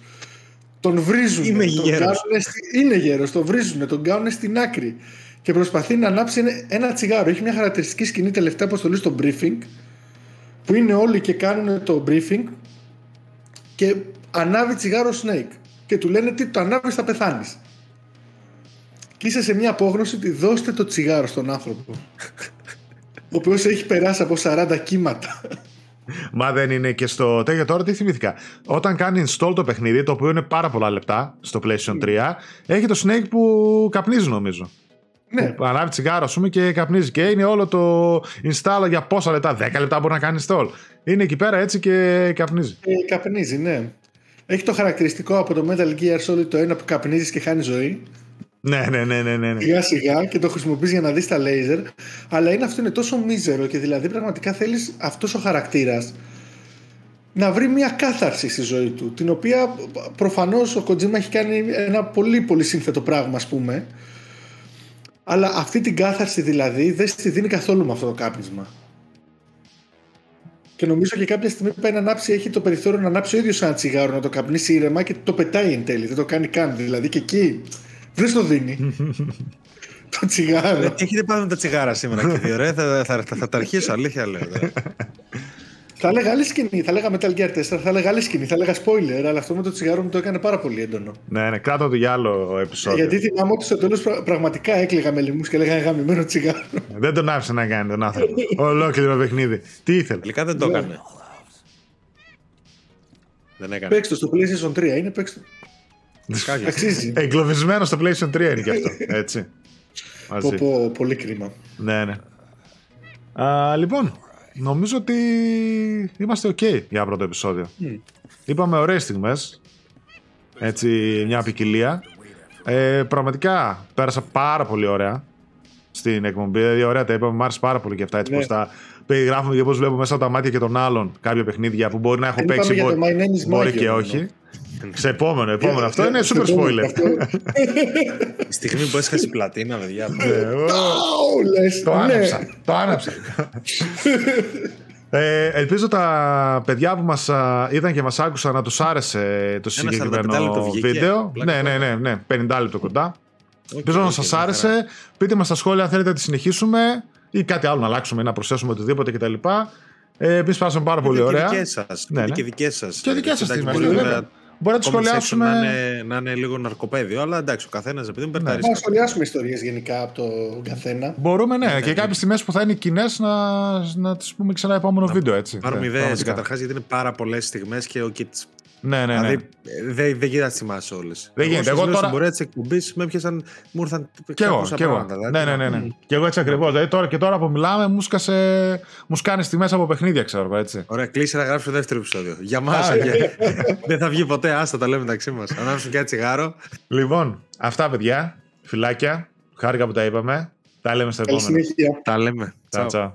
Τον βρίζουν. Είμαι γέρος. Είναι γέρος. Τον βρίζουν. Τον κάνουν στην άκρη. Και προσπαθεί να ανάψει ένα τσιγάρο. Έχει μια χαρακτηριστική σκηνή τελευταία αποστολή στο briefing. Που είναι όλοι και κάνουν το briefing. Και ανάβει τσιγάρο Snake. Και του λένε τι το ανάβεις θα πεθάνεις και είσαι σε μια απόγνωση ότι δώστε το τσιγάρο στον άνθρωπο. ο οποίος έχει περάσει από 40 κύματα. Μα δεν είναι και στο. Τέτοιο τώρα τι θυμήθηκα. Όταν κάνει install το παιχνίδι, το οποίο είναι πάρα πολλά λεπτά στο PlayStation 3, έχει το Snake που καπνίζει νομίζω. Ναι. Που ανάβει τσιγάρο, ας πούμε, και καπνίζει. Και είναι όλο το install για πόσα λεπτά, 10 λεπτά μπορεί να κάνει install. Είναι εκεί πέρα έτσι και καπνίζει. Και καπνίζει, ναι. Έχει το χαρακτηριστικό από το Metal Gear Solid το ένα που καπνίζεις και χάνεις ζωή. Ναι, ναι, ναι, ναι, ναι. Σιγά σιγά και το χρησιμοποιείς για να δεις τα λέιζερ. Αλλά είναι αυτό είναι τόσο μίζερο και δηλαδή πραγματικά θέλεις αυτός ο χαρακτήρας να βρει μια κάθαρση στη ζωή του. Την οποία προφανώς ο Κοτζίμα έχει κάνει ένα πολύ πολύ σύνθετο πράγμα, ας πούμε. Αλλά αυτή την κάθαρση δηλαδή δεν στη δίνει καθόλου με αυτό το κάπνισμα. Και νομίζω και κάποια στιγμή που πάει να ανάψει, έχει το περιθώριο να ανάψει ο ίδιος ένα τσιγάρο, να το καπνίσει ήρεμα και το πετάει εν τέλει. Δεν το κάνει καν. Δηλαδή και εκεί δεν στο δίνει. (laughs) το τσιγάρο. Ε, έχετε πάει με τα τσιγάρα σήμερα και δύο, ρε. Θα, θα, θα, θα τα αρχίσω, αλήθεια λέω. Θα έλεγα άλλη σκηνή, θα έλεγα Metal Gear 4, θα έλεγα άλλη σκηνή, θα έλεγα spoiler, αλλά αυτό με το τσιγάρο μου το έκανε πάρα πολύ έντονο. Ναι, ναι, κάτω το για άλλο επεισόδιο. Γιατί θυμάμαι ότι στο τέλος πραγματικά έκλαιγα με λιμούς και έλεγα γαμημένο τσιγάρο. δεν τον άφησε να κάνει τον άνθρωπο. Ολόκληρο παιχνίδι. Τι ήθελε; Τελικά δεν το έκανε. Δεν έκανε. Παίξτε στο PlayStation 3, είναι παίξτε. Αξίζει. Εγκλωβισμένο στο PlayStation 3 είναι και αυτό. Έτσι. Μαζί. Πω, πω, πολύ κρίμα. Ναι, ναι. Α, λοιπόν, νομίζω ότι είμαστε ok για πρώτο επεισόδιο. Είπαμε ωραίες στιγμές. Έτσι, μια ποικιλία. Ε, πραγματικά πέρασα πάρα πολύ ωραία στην εκπομπή. Δηλαδή, ωραία τα είπαμε. Μ' άρεσε πάρα πολύ και αυτά έτσι Ναι. πως τα περιγράφουμε και πώς βλέπω μέσα από τα μάτια και των άλλων κάποια παιχνίδια που μπορεί να έχω Δεν παίξει. είπαμε για Μπορεί, το My Name is μπορεί Michael, και όμως. όχι. Σε επόμενο, επόμενο. Αυτό είναι super spoiler. Αυτό- Η στιγμή που έσχασε η πλατίνα, παιδιά. Ε, ω. Ω, λες, Το ναι. άναψα. Το άναψα. Ε, ελπίζω τα παιδιά που μας α, είδαν και μας άκουσαν να τους άρεσε το 45 συγκεκριμένο λεπτό βγήκε. βίντεο. Πλάκα Ναι, ναι, ναι, ναι, 50 λεπτό κοντά. Οκ, Ελπίζω να οκ, σας μια άρεσε. χαρά. Πείτε μας στα σχόλια αν θέλετε να τη συνεχίσουμε ή κάτι άλλο να αλλάξουμε ή να προσθέσουμε οτιδήποτε κτλ. Ε, Εμείς περάσαμε πάρα πολύ Και ωραία. δικές σας, Ναι, ναι. Και δικές σας. Και δικές σας Εντάξει, στιγμές, μπορεί βέβαια. να- Μπορεί να τη comment section σχολιάσουμε. Να είναι, να είναι λίγο ναρκοπέδιο, αλλά εντάξει, ο καθένας επειδή μου περνάει. Να σχολιάσουμε ιστορίες γενικά από τον καθένα. Μπορούμε, ναι, ναι, και ναι. κάποιες στιγμές που θα είναι κοινές να, να τις πούμε και σε ένα επόμενο βίντεο, έτσι. Πάρουμε Ναι, ιδέες πραγματικά. καταρχάς γιατί είναι πάρα πολλές στιγμές και ο Kits. Ναι, ναι, ναι. Δηλαδή δεν δεν γίνεται να θυμάσαι όλες. Δεν γίνεται. Εγώ τώρα- Στην πορεία της εκπομπής με έπιασαν. Μου ήρθαν. Κι εγώ, 600 κι εγώ. πράγματα, δηλαδή. Ναι, ναι, ναι, ναι. Και εγώ έτσι ακριβώς. Δηλαδή τώρα και τώρα που μιλάμε, μου σκασε. Μου σκάνε στη μέσα από παιχνίδια, ξέρω εγώ έτσι. Ωραία, κλείσει να γράψεις το δεύτερο επεισόδιο. Για μας. Α, (laughs) δεν θα βγει ποτέ, άστα τα λέμε μεταξύ μας. Ανάψουν και ένα τσιγάρο. Λοιπόν, αυτά παιδιά. Φιλάκια. Χάρηκα που τα είπαμε. Τα λέμε στο Καλή επόμενο. συνέχεια. Τα λέμε. Τσαου, τσαου.